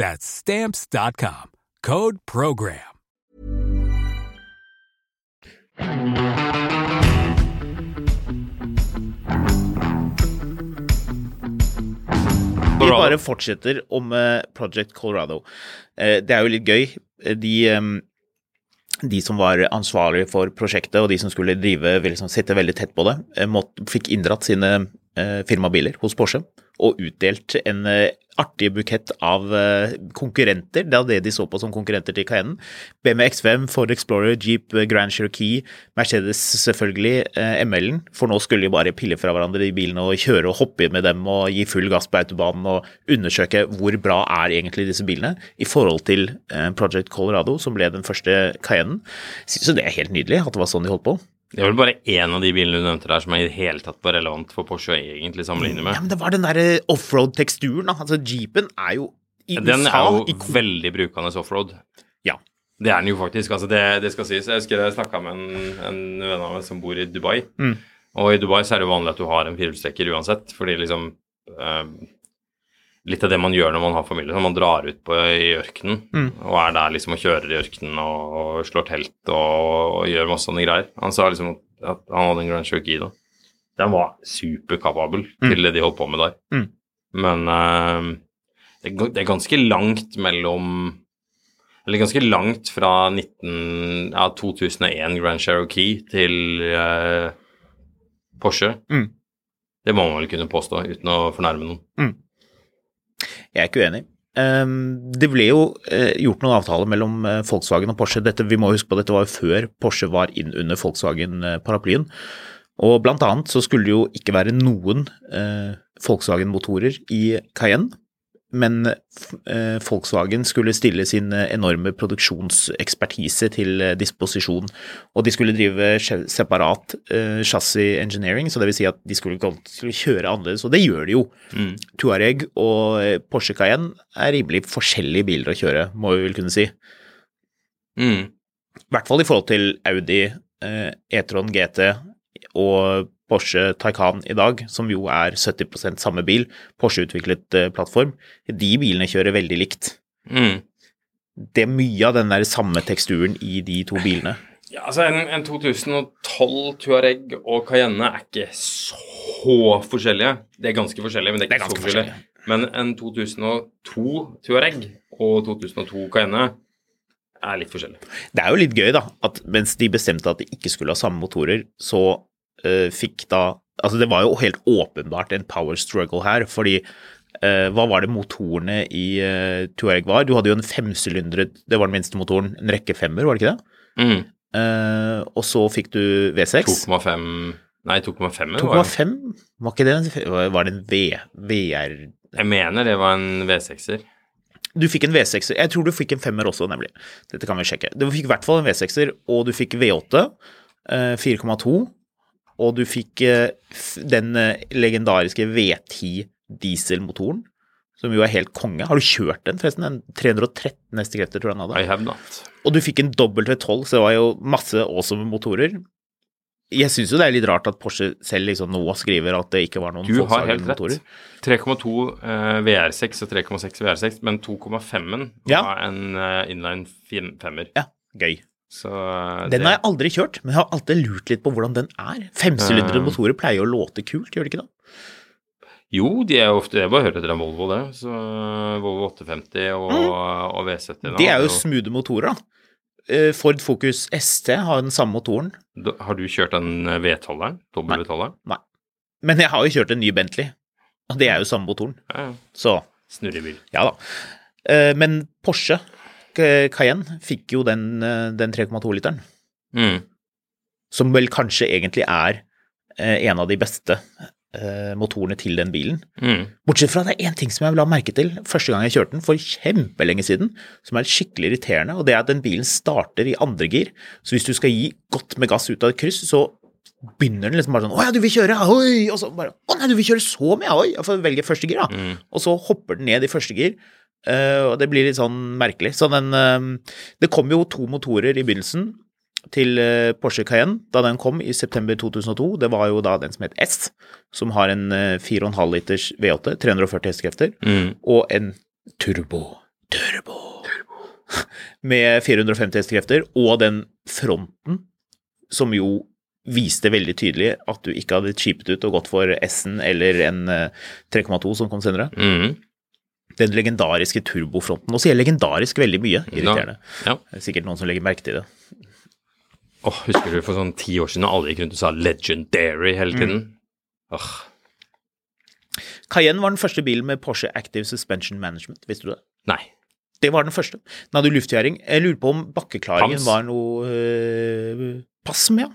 That's Stamps.com. Code PROGRAM. Vi bare fortsetter om eh, Project Colorado. Eh, Det er jo litt gøy. Eh, De, de som var ansvarlige for prosjektet, og de som skulle drive, liksom, sitte veldig tett på det, måtte, fikk inndratt sine firmabiler hos Porsche og utdelt en eh, artig bukett av eh, konkurrenter. Det var det de så på som konkurrenter til Cayenne. BMW X5, Ford Explorer, Jeep eh, Grand Cherokee, Mercedes selvfølgelig, eh, ML-en. For nå skulle de bare pille fra hverandre de bilene og kjøre og hoppe med dem og gi full gass på autobanen og undersøke hvor bra er egentlig disse bilene i forhold til eh, Project Colorado, som ble den første Cayennen. Så det er helt nydelig at det var sånn de holdt på. Det er vel bare én av de bilene du nevnte der som er i det hele tatt var relevant for Porsche å egentlig sammenligne Ja, men det var den derre offroad-teksturen, da. Altså, jeepen er jo i Den er jo i... veldig brukende offroad. Ja. Det er den jo faktisk. altså Det, det skal sies. Jeg husker jeg snakka med en, en venn av meg som bor i Dubai. Mm. Og i Dubai så er det jo vanlig at du har en firehjulstrekker uansett, fordi liksom eh, Litt av det man gjør når man har familie, Når man drar ut på i ørkenen Mm. og er der liksom og kjører i ørkenen og, og slår telt og, og gjør masse sånne greier. Han sa liksom at han hadde en Grand Cherokee da. Den var superkapabel til det de holdt på med der. Mm. Men uh, det, det er ganske langt mellom Eller ganske langt fra 19, ja, 2001 Grand Cherokee til eh, Porsche. Mm. Det må man vel kunne påstå, uten å fornærme noen. Jeg er ikke uenig. Ehm, Det ble jo eh, gjort noen avtaler mellom eh, Volkswagen og Porsche. Dette, vi må huske på dette var jo før Porsche var inn under Volkswagen-paraplyen. Og blant annet så skulle det jo ikke være noen eh, Volkswagen-motorer i Cayenne. Men eh, Volkswagen skulle stille sin eh, enorme produksjonsekspertise til eh, disposisjon. Og de skulle drive separat chassis engineering, så det vil si at de skulle, skulle kjøre annerledes. Og det gjør de jo. Tuareg og Porsche Cayenne er rimelig forskjellige biler å kjøre, må vi vel kunne si. Mm. I hvert fall i forhold til Audi, E-tron GT og Porsche Taycan i dag, som jo er 70% samme bil, Porsche-utviklet eh, plattform. De bilene kjører veldig likt. Mm. Det er mye av den der samme teksturen i de to bilene. Ja, altså en, en 2012 Tuareg og Cayenne er ikke så forskjellige. Det er ganske forskjellige, men det er ikke Det er så forskjellige. Men en 2002 Tuareg og 2002 Cayenne er litt forskjellige. Det er jo litt gøy, da, at mens de bestemte at de ikke skulle ha samme motorer, så fikk da Altså, det var jo helt åpenbart en power struggle her, fordi eh, hva var det motorene i uh, Tuareg var? Du hadde jo en femsylindret, det var den minste motoren, en rekke femmer, var det ikke det? Mm. Uh, og så fikk du V6. 2,5 Nei, 2,5 var det. 2,5? Var ikke det en Var det en v, VR Jeg mener det var en V6-er. Du fikk en V6-er. Jeg tror du fikk en femmer også, nemlig. Dette kan vi sjekke. Du fikk i hvert fall en V6-er, og du fikk V8, eh, 4,2, og du fikk eh, den eh, legendariske V10 dieselmotoren, som jo er helt konge. Har du kjørt den, forresten? En 313 hestekrefter, tror jeg den hadde. I have not. Og du fikk en dobbelt V12, så det var jo masse awesome motorer. Jeg syns jo det er litt rart at Porsche selv liksom nå skriver at det ikke var noen Du har helt rett. 3,2 eh, VR6 og 3,6 VR6, men 2,5-en Ja. var en eh, inline fem- femmer. Ja, gøy. Så eh, Den det, har jeg aldri kjørt, men jeg har alltid lurt litt på hvordan den er. Femsylindrede uh, motorer pleier å låte kult, gjør det ikke det? Jo, de er ofte Jeg bare å etter en Volvo, det. Så eh, Volvo 850 og, og V70 Da. Mm. Det er jo smoothe motorer, da. Eh, Ford Focus ST har den samme motoren, Da- Har du kjørt den eh, V12-eren? W12-eren? men jeg har jo kjørt en ny Bentley, og det er jo samme motoren. Ja, ja. Så Snurrebil. ja da. Eh, Men Porsche Cayenne fikk jo den, eh, den 3,2-literen, Mm. som vel kanskje egentlig er eh, en av de beste eh, motorene til den bilen. Mm. Bortsett fra det er én ting som jeg la merke til første gang jeg kjørte den, for kjempelenge siden, som er skikkelig irriterende, og det er at den bilen starter i andre gir. Så hvis du skal gi godt med gass ut av et kryss, så begynner den liksom bare sånn 'Å ja, du vil kjøre, oi!' Og så bare 'Å nei, du vil kjøre så mye, oi!' Jeg får velge første gir, da. Mm. Og så hopper den ned i første gir, eh, og det blir litt sånn merkelig. Så den eh, Det kom jo to motorer i begynnelsen til eh, Porsche Cayenne da den kom i september 2002. Det var jo da den som het S, som har en eh, 4,5 liters V8, 340 hestekrefter, Mm. og en turbo. Turbo. [laughs] Med 450 hestekrefter, og den fronten som jo viste veldig tydelig at du ikke hadde chipet ut og gått for S-en eller en eh, 3,2 som kom senere. Mm. Den legendariske turbofronten. Nå sier jeg legendarisk veldig mye. Irriterende. Ja. Det er sikkert noen som legger merke til det. Åh, husker du for sånn ti år siden alle gikk rundt og sa 'legendary' hele tiden? Mm. Åh, Cayenne var den første bilen med Porsche Active Suspension Management, visste du det? nei. Det var den første. Den hadde luftgjæring. Jeg lurer på om bakkeklaringen Pams. var noe øh, med, ja.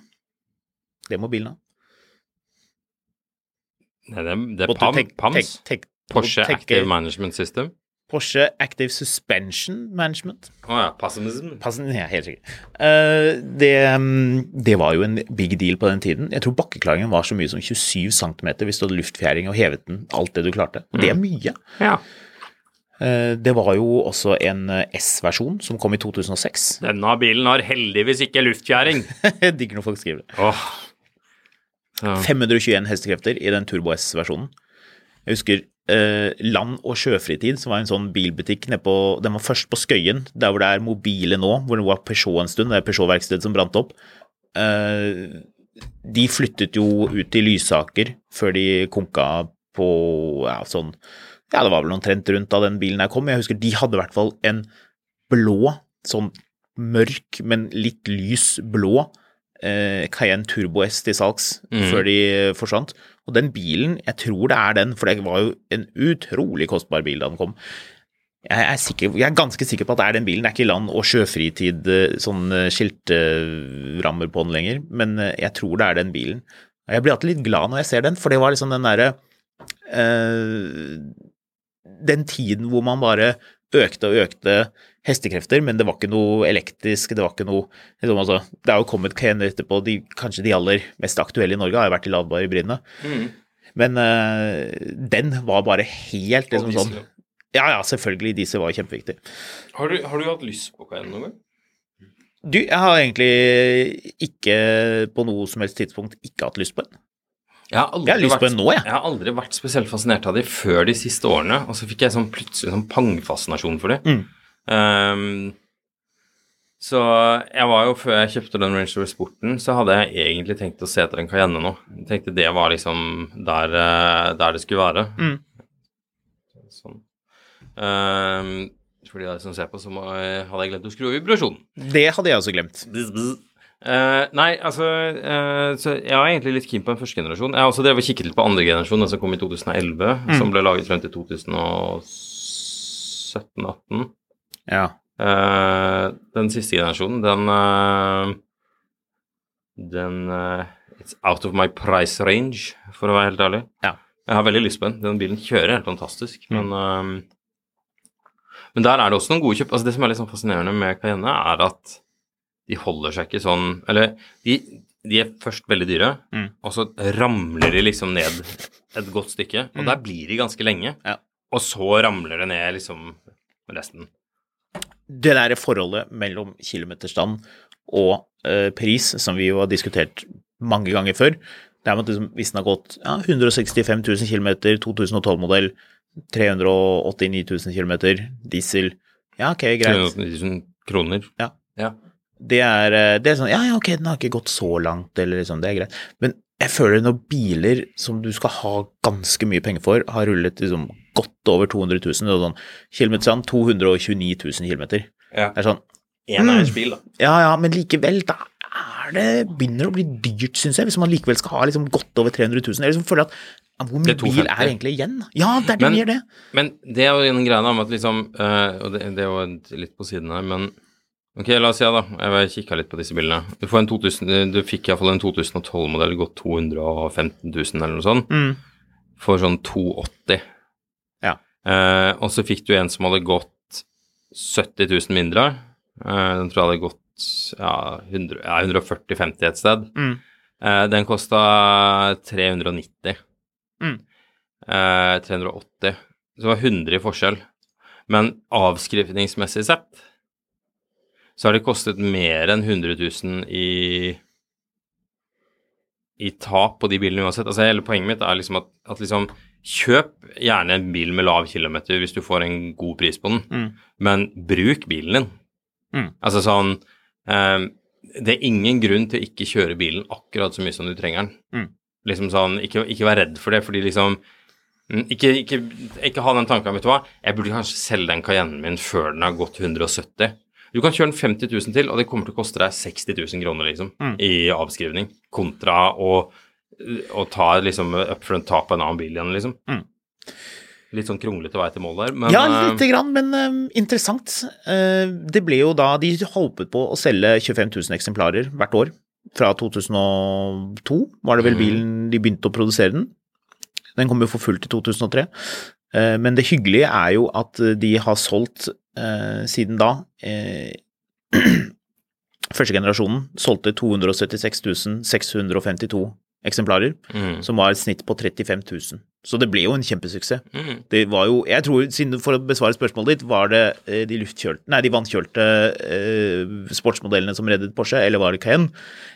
Det må bilen ha. nei det, er- det er PAM, tenk- PAMS. tenk- tenk- Porsche Active Management System. Porsche Active Suspension Management. Å ja, Passemism. Passen, ja, helt sikkert. Uh, det, mm, det var jo en big deal på den tiden. Jeg tror bakkeklaringen var så mye som 27 cm hvis du hadde luftfjæring og hevet den alt det du klarte. Og det er mye. Ja. Eh, Det var jo også en eh, S-versjon som kom i 2006. Denne bilen har heldigvis ikke luftfjæring. [laughs] Digger når folk skriver det. Oh. Så, 521 hestekrefter i den Turbo S-versjonen. Jeg husker eh, Land- og sjøfritid, som var en sånn bilbutikk nede på Den var først på Skøyen, der hvor det er mobile nå, hvor det var Peugeot en stund. Det er Peugeot-verkstedet som brant opp. Eh, de flyttet jo ut til Lysaker før de konka på ja, sånn Ja, det var vel omtrent rundt da den bilen her kom. Jeg husker de hadde i hvert fall en blå, sånn mørk, men litt lys blå eh, Cayenne Turbo S til salgs mm. før de forsvant. Og den bilen, jeg tror det er den, for det var jo en utrolig kostbar bil da den kom. Jeg er, sikker, jeg er ganske sikker på at det er den bilen. Det er ikke land- og sjøfritid, eh, sånn eh, skiltrammer på den lenger, men eh, jeg tror det er den bilen. Jeg blir alltid litt glad når jeg ser den, for det var liksom den derre øh, Den tiden hvor man bare økte og økte hestekrefter, men det var ikke noe elektrisk, det var ikke noe liksom, altså, Det er jo kommet Cayenne etterpå, de, kanskje de aller mest aktuelle i Norge har jo vært de ladbare hybridene. Men uh, den var bare helt liksom sånn. Ja, ja, selvfølgelig. disse var kjempeviktig. Har, du, har du hatt lyst på Cayenne noen gang? Du, jeg har egentlig ikke på noe som helst tidspunkt ikke hatt lyst på en. Jeg har, Jeg har lyst på vært- en nå, jeg. Jeg har aldri vært spesielt fascinert av de før de siste årene, og så fikk jeg sånn plutselig sånn pangfascinasjon for de. Mm. Um, så jeg var jo, før jeg kjøpte den Range Rover Sporten, så hadde jeg egentlig tenkt å se etter en Cayenne nå. Jeg tenkte det var liksom der, eh, der det skulle være. Mm. Sånn. Um, for de som ser på, så må, hadde jeg glemt å skru av vibrasjonen. Det hadde jeg også glemt. Bzz, bzz. Eh, nei, altså uh, så Jeg er egentlig litt keen på en første generasjon. Jeg har også drevet kikket litt på andre generasjon, den som kom i 2011, Mm. som ble laget frem til 2017-18. Ja. Uh, den siste generasjonen, den Den It's out of my price range, for å være helt ærlig. Ja. Jeg har veldig lyst på den. Den bilen kjører helt fantastisk, Mm. men Men der er det også noen gode kjøp. Altså Det som er litt sånn fascinerende med Cayenne, er at de holder seg ikke sånn Eller de, de er først veldig dyre, Mm. og så ramler de liksom ned et godt stykke. Og Mm. der blir de ganske lenge. Ja. Og så ramler det ned liksom resten. Det der forholdet mellom kilometerstand og eh, pris, som vi jo har diskutert mange ganger før, det er med at liksom, hvis den har gått ja, 165 000 km, 2012-modell, 389 000 km, diesel Ja, ok, greit. 390 000 kroner. Ja. ja. Det er, eh, det er sånn Ja, ja, ok, den har ikke gått så langt, eller liksom, det er greit. Men jeg føler når biler som du skal ha ganske mye penger for, har rullet liksom godt over 200 000, det er sånn kilometerstand 229 000 km. Ja. Det er sånn Eneeiersbil, da. Ja, ja, men likevel, da er det begynner å bli dyrt, syns jeg, hvis man likevel skal ha liksom godt over 300 000. Jeg liksom føler at ja, Hvor mye er bil er egentlig igjen? Ja, det er det Men- det. Men det er jo en greie da, med at liksom eh, Og det, det var litt på siden her, men Ok, la oss si da. Jeg kikka litt på disse bilene. Du, får en 2000, du fikk iallfall en 2012-modell, gått 215 000 eller noe sånt, Mm. for sånn 280. Ja. Eh, og så fikk du en som hadde gått 70 000 mindre. Eh, den tror jeg hadde gått ja, 100 ja, 140-50 et sted. Mm. Eh, den kosta 390. Mm. Eh, 380. Så det var 100 i forskjell. Men avskrivningsmessig sett så har det kostet mer enn 100 000 i i tap på de bilene uansett. Altså Hele poenget mitt er liksom at, at liksom Kjøp gjerne en bil med lav kilometer hvis du får en god pris på den, Mm. men bruk bilen din. Mm. Altså sånn um, Det er ingen grunn til å ikke kjøre bilen akkurat så mye som du trenger den. Mm. Liksom sånn, ikke, ikke vær redd for det, fordi liksom mm, ikke, ikke, ikke ha den tanken, vet du hva, jeg burde kanskje selge den Cayennen min før den har gått 170. Du kan kjøre den 50 000 til, og det kommer til å koste deg 60 000 kroner, liksom, Mm. i avskrivning, kontra å, å ta liksom upfront tap på en annen bil igjen, liksom. Mm. Litt sånn kronglete vei til mål der, men ja, eh, lite grann, men eh, interessant. Uh, det ble jo da De håpet på å selge 25 000 eksemplarer hvert år. Fra 2002 var det vel Mhm. bilen de begynte å produsere den. Den kom jo for fullt i 2003. Eh, men det hyggelige er jo at de har solgt siden da eh, [clears throat] Første generasjonen solgte 276 652 eksemplarer, mm, som var et snitt på 35 000. Så det ble jo en kjempesuksess. mm. Det var jo Jeg tror, For å besvare spørsmålet ditt, var det eh, de luftkjølte Nei, de vannkjølte eh, sportsmodellene som reddet Porsche, eller var det Cayenne?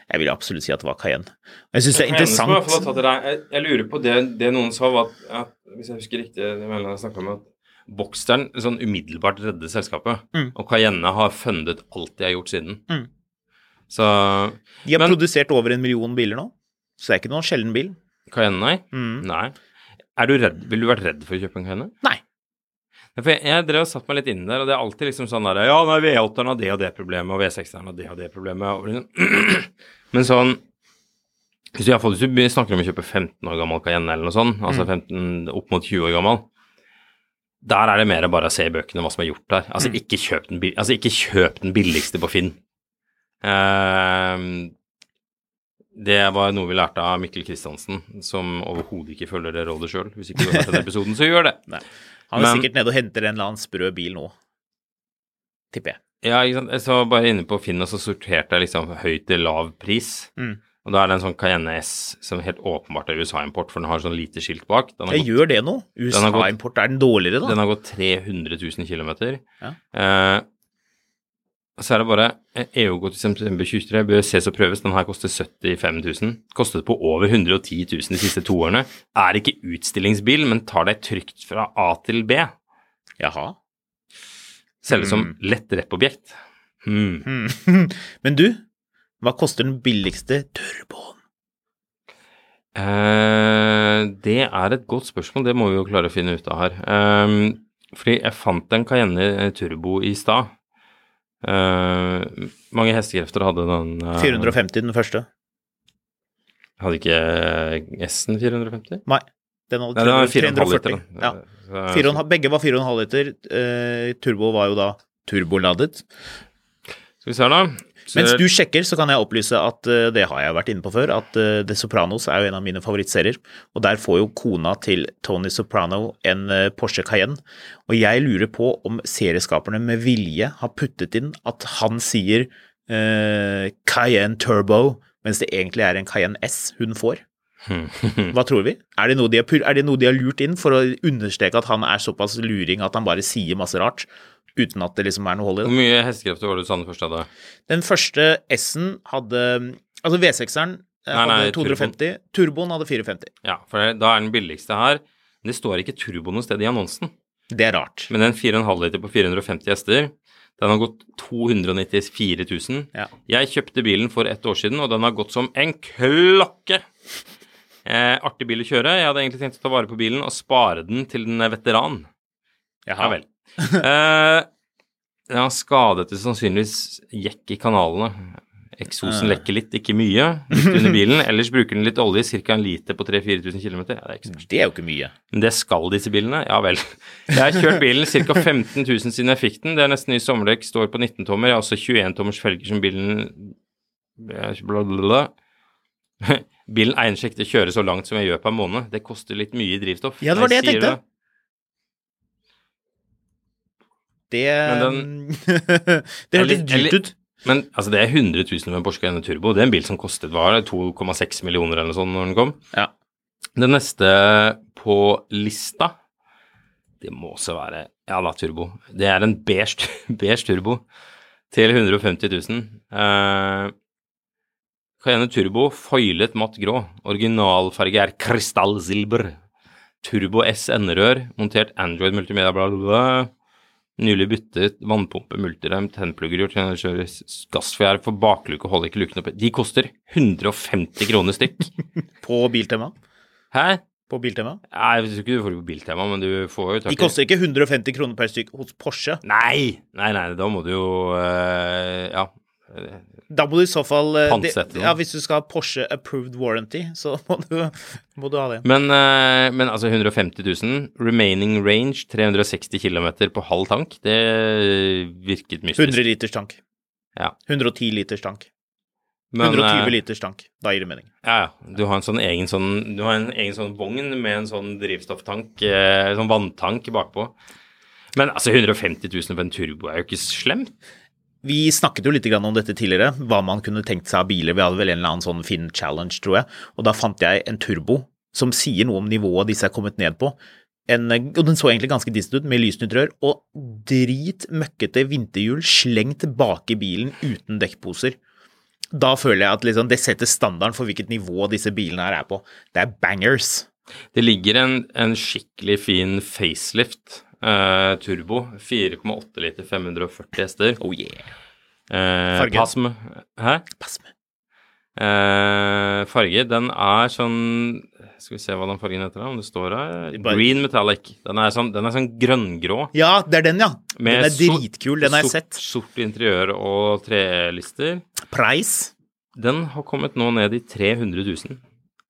Jeg vil absolutt si at det var Cayenne. Jeg syns det er interessant jeg, jeg lurer på det, det noen sa, var at, at hvis jeg husker riktig, det jeg snakka med, at Boxsteren sånn umiddelbart redde selskapet, Mm. og Cayenne har fundet alt de har gjort siden. Mm. Så De har Men- produsert over en million biler nå, så det er ikke noen sjelden bil. Cayenne, nei. Mm. Nei. Er du redd, Ville du vært redd for å kjøpe en Cayenne? Nei. For jeg, jeg drev og satt meg litt inn der, og det er alltid liksom sånn der Ja, nei, V8-eren har det og det problemet, og V6-eren har det og det problemet. Og liksom. [clears throat] Men sånn hvis du, hvis snakker om å kjøpe 15 år gammel Cayenne eller noe sånt, altså 15 opp mot 20 år gammel, der er det mer bare å se i bøkene hva som er gjort der. Altså, ikke kjøp den, altså, ikke kjøp den billigste på Finn. Uh, det var noe vi lærte av Mikkel Kristiansen, som overhodet ikke følger det rådet sjøl. Hvis ikke du har hørt den episoden, så gjør det. [laughs] Nei. Han er Men- sikkert nede og henter en eller annen sprø bil nå, tipper jeg. Ja, ikke sant. Jeg Så bare inne på Finn, og så sorterte jeg liksom høy til lav pris. Mm. Og da er det en sånn Cayenne S som helt åpenbart er USA-import, for den har sånn lite skilt bak. Jeg gått, gjør det nå. USA-import, er den dårligere, da? den har gått 300 000 km. Ja. Eh, så er det bare eh, EU gått i september 23 bør ses og prøves. Den her koster 75 000. Kostet på over 110 000 de siste to årene. Er ikke utstillingsbil, men tar deg trygt fra A til B. Jaha. Selges som Mm. lett reppobjekt. Hmm. Mm. [laughs] Men du, hva koster den billigste turboen? Eh, det er et godt spørsmål, det må vi jo klare å finne ut av her. Um, fordi jeg fant en Cayenne Turbo i stad. Eh, mange hestekrefter hadde den eh, 450 den første. Hadde ikke S-en 450? Nei. Den hadde Nei, det var 300 4,5 liter. 340. Ja. Begge var 4,5 liter. Eh, turbo var jo da turboladet. Skal vi se her, da. Mens du sjekker, så kan jeg opplyse at eh, det har jeg vært inne på før, at eh, The Sopranos er jo en av mine favorittserier. Og der får jo kona til Tony Soprano en eh, Porsche Cayenne. Og jeg lurer på om serieskaperne med vilje har puttet inn at han sier eh, Cayenne Turbo, mens det egentlig er en Cayenne S hun får. [laughs] Hva tror vi? Er det, de har, er det noe de har lurt inn for å understreke at han er såpass luring at han bare sier masse rart, uten at det liksom er noe hold i det. Hvor mye hestekrefter var det du sa den første hadde? Den første S-en hadde Altså V6-eren hadde Nei, nei, hadde 250, turboen hadde 450. Ja, for da er den billigste her Men det står ikke turbo noe sted i annonsen. Det er rart. Men den 4,5 liter på 450 hester, den har gått 294 000. Ja. Jeg kjøpte bilen for ett år siden, og den har gått som en klokke. Eh, artig bil å kjøre. Jeg hadde egentlig tenkt å ta vare på bilen og spare den til den er veteran. Ja vel. [laughs] Eh, den har skadet det sannsynligvis jekk i kanalene. Eksosen lekker litt, ikke mye, litt under bilen. [laughs] Ellers bruker den litt olje, ca. en liter på 3000-4000 km. Ja, det er ikke. Det er jo ikke mye. Men det skal disse bilene? Ja vel. Jeg har kjørt bilen ca. 15 000 siden jeg fikk den. Det er nesten ny sommerdekk, står på 19 tommer. Jeg har også 21 tommers felger som bilen bla, bla, bla. [laughs] Bilen egner seg ikke til å kjøre så langt som jeg gjør per måned. Det koster litt mye i drivstoff. Ja, det var det jeg sier tenkte. Det den, [laughs] Det hørtes dyrt ut. Men altså, det er 100 000 med en Porsche Cayenne Turbo. Det er en bil som kostet 2,6 millioner eller noe sånt når den kom. Ja. Det neste på lista, det må også være Ja da, turbo. Det er en beige, [laughs] beige turbo til 150 000. Uh, Cayenne Turbo foilet matt grå. Originalfarge er krystallsilber. Turbo S enderør, montert Android multimedia, bla, bla, bla. Nylig byttet vannpumpe, multirem, tennplugger kjører gassfjær for bakluke, holder ikke luken oppe. De koster 150 kroner stykk. [laughs] På Biltema. Hæ? På Biltema. Nei, jeg tror ikke du får det på Biltema, men du får jo tak De koster ikke 150 kroner per stykk hos Porsche. Nei! Nei, nei, da må du jo uh, Ja. Da må du i så fall eh, det, Pantsette. Ja, Hvis du skal ha Porsche approved warranty, så [laughs] må du, må du ha det. Men, eh, men altså 150 000. Remaining range 360 km på halv tank. Det virket mystisk. 100 liters tank. Ja. 110 liters tank. Men, 120 eh, liters tank. Da gir det mening. Ja, ja. Du har en sånn egen sånn Du har en egen sånn vogn med en sånn drivstofftank, sånn vanntank bakpå. Men altså 150 000 på en turbo er jo ikke slemt. Vi snakket jo litt om dette tidligere, hva man kunne tenkt seg av biler. Vi hadde vel en eller annen sånn Finn Challenge, tror jeg. Og da fant jeg en turbo som sier noe om nivået disse er kommet ned på. En, og den så egentlig ganske distet ut, med lysnytt rør, og drit møkkete vinterhjul slengt bak i bilen uten dekkposer. Da føler jeg at liksom, det setter standarden for hvilket nivå disse bilene her er på. Det er bangers. Det ligger en, en skikkelig fin facelift eh, turbo. 4,8 liter, 540 hester. Oh yeah. Uh, Farge? Pasm. Hæ? Pass med. Eh, farge, den er sånn Skal vi se hva den fargen heter, da, om det står her. Bare- Green metallic. Den er sånn, den er sånn grønngrå. Ja, det er den, ja. Med Den er dritkul. Den har jeg sort, sett. Sort interiør og trelister. Price. Den har kommet nå ned i 300 000.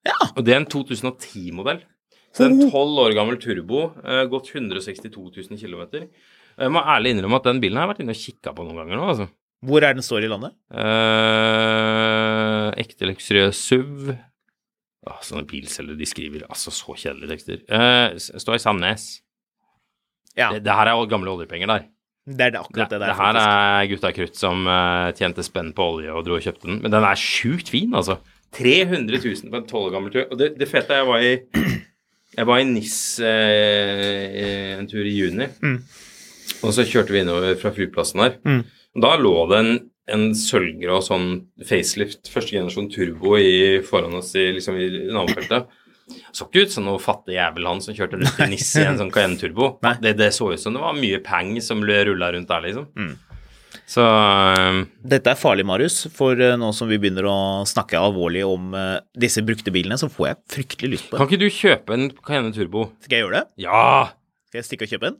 Ja. Og det er en 2010-modell. Så det er en 12 år gammel turbo, eh, gått 162 000 km. Jeg må ærlig innrømme at den bilen har jeg vært inne og kikka på noen ganger nå, altså. Hvor er den står i landet? Eh, ekte luksuriøs SUV. Åh, sånne bilselgere, de skriver altså så kjedelige tekster. Eh, står i Sandnes. Ja, Det, det her er gamle oljepenger der. det er det akkurat det det, der, det her faktisk. er gutta krutt som uh, tjente spenn på olje og dro og kjøpte den. Men den er sjukt fin, altså. [clears throat] 300 000 på en 12 år gammel tur. Og det, det fete jeg var i Jeg var i NIS eh, en tur i juni. Mm. Og så kjørte vi innover fra flyplassen her. Mm. Da lå det en, en sølvgrå sånn facelift, første generasjon turbo, i, foran oss i, liksom, i nabofeltet. Så ikke ut som noe fattig jævel han som kjørte rundt i NIS i en sånn Cayenne Turbo. Det, det så ut som det var mye peng som rulla rundt der, liksom. Mm. Så um... Dette er farlig, Marius, for eh, nå som vi begynner å snakke alvorlig om uh, disse brukte bilene, så får jeg fryktelig lyst på kan ikke du kjøpe en Cayenne Turbo? Skal jeg gjøre det? Ja! Skal jeg stikke og kjøpe en?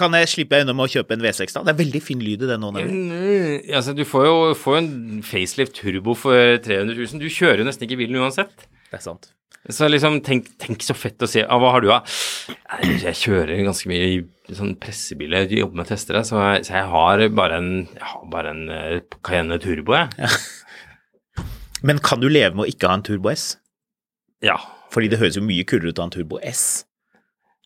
Kan jeg slippe unna med å kjøpe en V6 da? Det er veldig fin lyd i den nå. nemlig. Mm, altså, du får jo får en facelift turbo for 300 000. Du kjører jo nesten ikke bilen uansett. Det er sant. Så liksom, tenk, tenk så fett å se. Ah, hva har du, da? Nei, Jeg kjører ganske mye i sånn pressebiler, jeg jobber med testere, så jeg, så jeg har bare en, jeg har bare en uh, Cayenne Turbo, jeg. Men kan du leve med å ikke ha en Turbo S? Ja. Fordi det høres jo mye kulere ut å ha en Turbo S.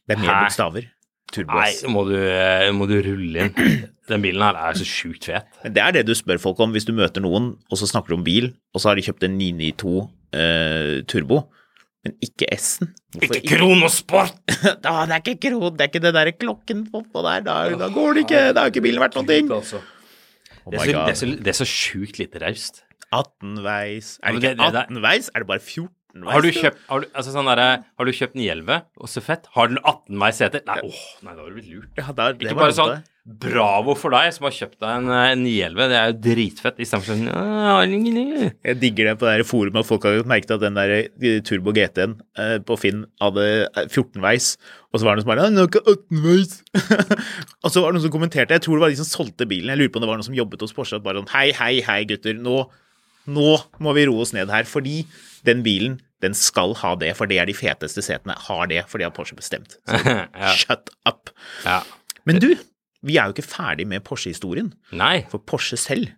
Det er mer Hæ? bokstaver. Turbo Nei, S. må du, eh, må du rulle inn. Den bilen her er så sjukt fet. Men det er det du spør folk om hvis du møter noen, og så snakker du om bil, og så har de kjøpt en 992 eh, Turbo, men ikke S-en. Ikke Kronosport! [laughs] Da, det er ikke kron, det er ikke det der klokken på der. Da, da går det ikke. Da har ikke bilen vært noen ting. Altså. Oh Det er så, det er så, det er så sjukt lite raust. 18-veis. Er det ikke 18-veis? Er det bare 14-veis? Har du kjøpt, har du, altså sånn der, har du kjøpt 911 og så fett? Har den 18 veis seter? Nei, åh, nei, da har du blitt lurt. Ja, det Ikke bare sånn bravo for deg som har kjøpt deg en en 911, det er jo dritfett. Istedenfor sånn. Jeg digger det på det der forumet at folk har merket at den der eh, Turbo GT-en eh, på Finn hadde eh, 14-veis, og så var det noen som bare «Nei, 'Den har ikke 18-veis'. [laughs] og så var det noen som kommenterte, jeg tror det var de som solgte bilen, jeg lurer på om det var noen som jobbet hos Porsche, bare sånn 'Hei, hei, hei, gutter, nå, nå må vi roe oss ned her', fordi den bilen, den skal ha det, for det er de feteste setene, har det, for det har Porsche bestemt. [laughs] Så ja. shut up. ja. Men du, vi er jo ikke ferdig med Porsche-historien. Nei. For Porsche selv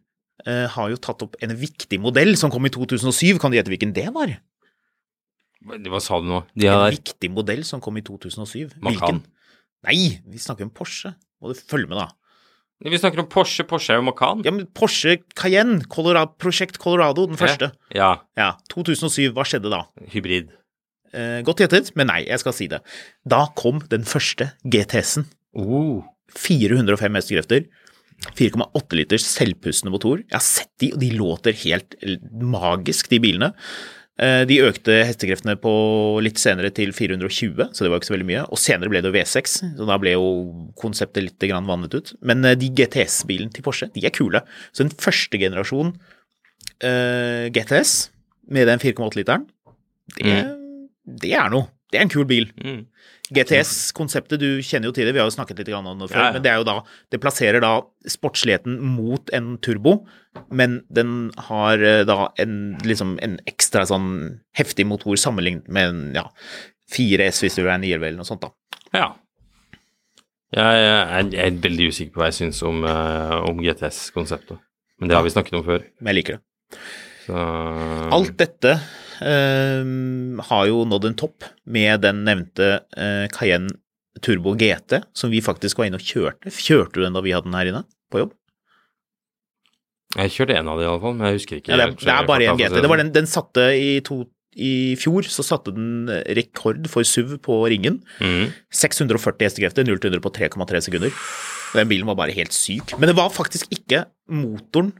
uh, har jo tatt opp en viktig modell som kom i 2007. Kan du gjette hvilken det var? Hva sa du nå? De En viktig modell som kom i 2007. Macan. Hvilken? Nei, vi snakker om Porsche. Må du følge med, da. Vi snakker om Porsche, Porsche er jo Macan. Ja, men Porsche Cayenne, Colorado, Prosjekt Colorado, den første. Ja. Ja, 2007. Hva skjedde da? Hybrid. Eh, godt gjettet, men nei, jeg skal si det. Da kom den første GTS-en. Oh. 405 hestekrefter. 4,8 liters selvpustende motor. Jeg har sett de, og de låter helt magisk, de bilene. Eh, De økte hestekreftene på litt senere til 420, så det var ikke så veldig mye. Og senere ble det jo V6, så da ble jo konseptet litt vannet ut. Men eh, de GTS-bilene til Porsche, de er kule. Så en første generasjon uh, GTS med den 4,8-literen, det, det er noe. Det er en kul bil. Mm. GTS-konseptet, du kjenner jo til det, vi har jo snakket litt om det før, Ja, ja. men det er jo da Det plasserer da sportsligheten mot en turbo, men den har eh, da en liksom en ekstra sånn heftig motor sammenlignet med en ja, 4S hvis du er en 911 eller noe sånt, da. Ja. Jeg er, jeg er veldig usikker på hva jeg syns om, eh, om GTS-konseptet. Men det har vi snakket om før. Men jeg liker det. Så Alt dette har jo nådd en topp med den nevnte eh, Cayenne Turbo GT, som vi faktisk var inne og kjørte. Kjørte du den da vi hadde den her inne på jobb? Jeg kjørte en av de i alle fall, men jeg husker ikke. Ja, det, er, det er bare én GT. Det var den, den satte i, to, I fjor så satte den rekord for SUV på ringen. Mm. 640 hestekrefter, 0 til 100 på 3,3 sekunder. Den bilen var bare helt syk. Men det var faktisk ikke motoren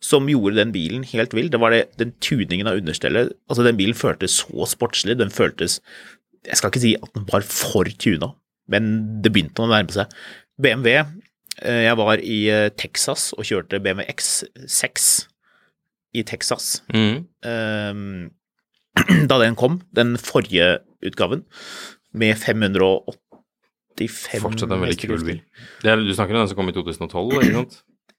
som gjorde den bilen helt vill. Det var det, den tuningen av understellet. Altså, den bilen føltes så sportslig. Den føltes Jeg skal ikke si at den var for tuna, men det begynte å nærme seg. BMW eh, Jeg var i eh, Texas og kjørte BMW X6 i Texas Mm. ehm, [clears throat] da den kom, den forrige utgaven, med 585 Fortsatt en veldig kul bil. Det er, du snakker om den som kom i 2012, ikke sant?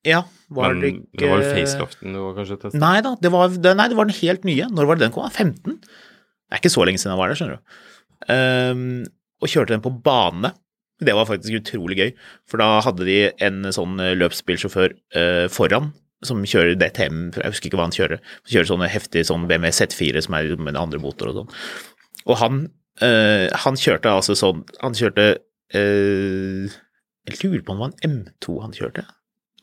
Ja, var men det ikke det var jo faceliften du var kanskje testet? Nei da, det var, det, nei, det var den helt nye. Når var det den kom? 15? Det er ikke så lenge siden jeg var der, skjønner du. Um, og kjørte den på bane. Det var faktisk utrolig gøy, for da hadde de en sånn eh, løpsbilsjåfør uh, foran som kjører DTM, jeg husker ikke hva han kjører, som kjører sånne heftige sånn BMW Z4 som er med andre motor og sånn. Og han, eh, han kjørte altså sånn, han kjørte eh, Jeg lurer på om det var en M2 han kjørte.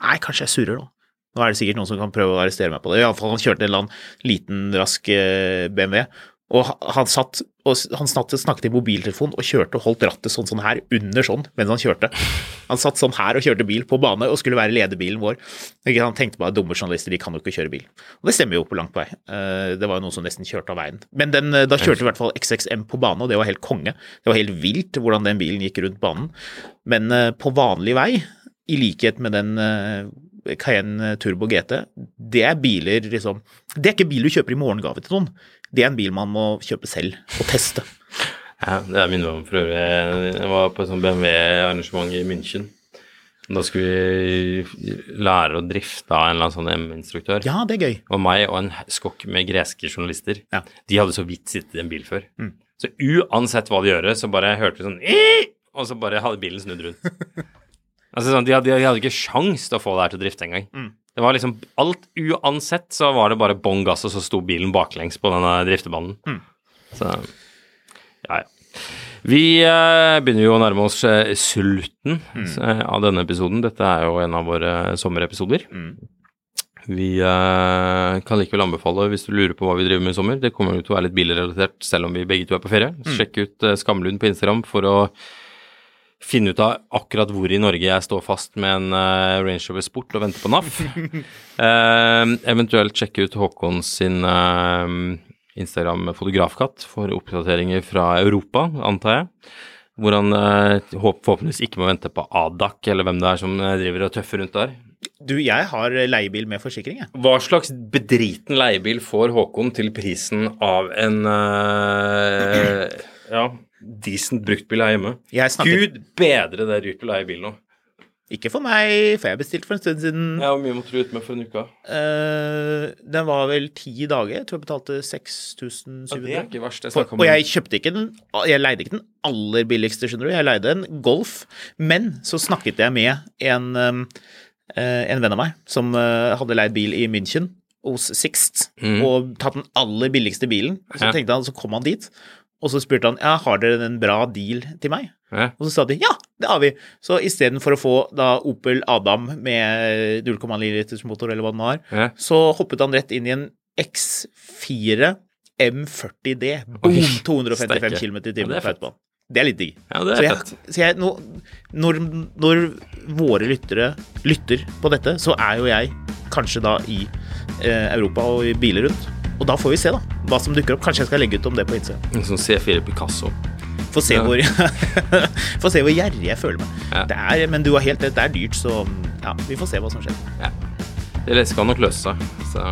Nei, kanskje jeg surrer nå. Nå er det sikkert noen som kan prøve å arrestere meg på det. Iallfall han kjørte en eller annen liten, rask eh, BMW. Og han satt og han snakket, i mobiltelefon og kjørte og holdt rattet sånn sånn her under sånn mens han kjørte. Han satt sånn her og kjørte bil på bane og skulle være lederbilen vår. Han tenkte bare dumme journalister, de kan jo ikke kjøre bil. Og det stemmer jo på langt vei. Eh, Det var jo noen som nesten kjørte av veien. Men den, eh, da kjørte i hvert fall XXM på bane, og det var helt konge. Det var helt vilt hvordan den bilen gikk rundt banen. Men på vanlig vei, i likhet med den eh, Cayenne Turbo GT, det er biler liksom Det er ikke bil du kjøper i morgengave til noen. Det er en bil man må kjøpe selv og teste. [laughs] Ja, det er min drøm for øvrig. Jeg var på et sånt BMW-arrangement i München. Da skulle vi lære å drifte av en eller annen sånn M-instruktør. Ja, det er gøy. Og meg og en skokk med greske journalister. Ja. De hadde så vidt sittet i en bil før. Så uansett hva de gjør, så bare hørte vi sånn! Og så bare hadde bilen snudd rundt. [laughs] altså sånn, de hadde, de hadde ikke sjans til å få det her til å drifte engang. Det var liksom alt Uansett så var det bare bånn gass, og så sto bilen baklengs på denne driftebanen. Så ja, ja. Vi eh, begynner jo å nærme oss eh, slutten eh, av denne episoden. Dette er jo en av våre sommerepisoder. Vi eh, kan likevel anbefale, hvis du lurer på hva vi driver med i sommer, det kommer jo til å være litt bilrelatert selv om vi begge to er på ferie. Sjekk ut eh, Skamlund på Instagram for å finne ut av akkurat hvor i Norge jeg står fast med en uh, Range Rover Sport og venter på NAF. uh, [laughs] eventuelt sjekke ut Håkon sin uh, Instagram-fotografkatt for oppdateringer fra Europa, antar jeg. Hvor han uh, forhåpentligvis ikke må vente på Adak, eller hvem det er som eh, driver og tøffer rundt der. Du, jeg har leiebil med forsikring, jeg. Hva slags bedriten leiebil får Håkon til prisen av en eh, [clears throat] ja, decent bruktbil her hjemme? Snakker- Gud bedre det er dyrt å leie bil nå. Ikke for meg, for jeg bestilte for en stund siden. Ja, Hvor mye måtte du ut med for en uke? Uh, den var vel ti dager. Jeg tror jeg betalte 6700. Ja, det er ikke verst. Jeg For, og jeg kjøpte ikke den Jeg leide ikke den aller billigste, skjønner du. Jeg leide en Golf. Men så snakket jeg med en, eh, en venn av meg som uh, hadde leid bil i München hos Sixt, og tatt den aller billigste bilen. Så Ja. tenkte han, så kom han dit, og så spurte han ja, har dere en bra deal til meg. Ja. Og så sa de ja, det har vi. Så istedenfor å få da Opel Adam med 0,9 liters motor, eller hva den har, Ja. så hoppet han rett inn i en X4 M40D. Boom! 255 km i timen på autobahn. Det er litt digg. Ja, det er så jeg, fett. så jeg, nå, når, når våre lyttere lytter på dette, så er jo jeg kanskje da i eh, Europa og i biler rundt. Og da får vi se da, hva som dukker opp. Kanskje jeg skal legge ut om det på Instagram. En sånn C4 Picasso. Få se, Ja. hvor, [laughs] se hvor gjerrig jeg føler meg. Ja. Det er, men du har helt rett, det er dyrt, så ja, vi får se hva som skjer. Ja. Det skal nok løse seg. Så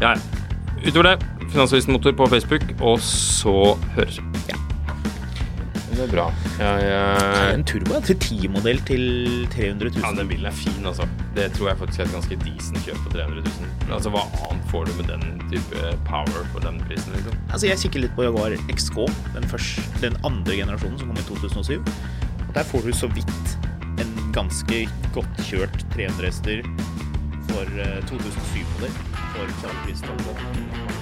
ja, ja. Utover det, Finansavisen Motor på Facebook, og så høres vi. Det er bra. Jeg, eh, En turbo til 10-modell til 300 000. ja, den bilen er fin, altså. Det tror jeg faktisk er et ganske decent kjøp på 300 000. Men altså, hva annet får du med den type power for den prisen, liksom? Altså, jeg kikker litt på Jaguar XK, den, første, den andre generasjonen som kom i 2007. Og der får du så vidt en ganske godt kjørt 300 hester for eh, 2007-modell for samme pris.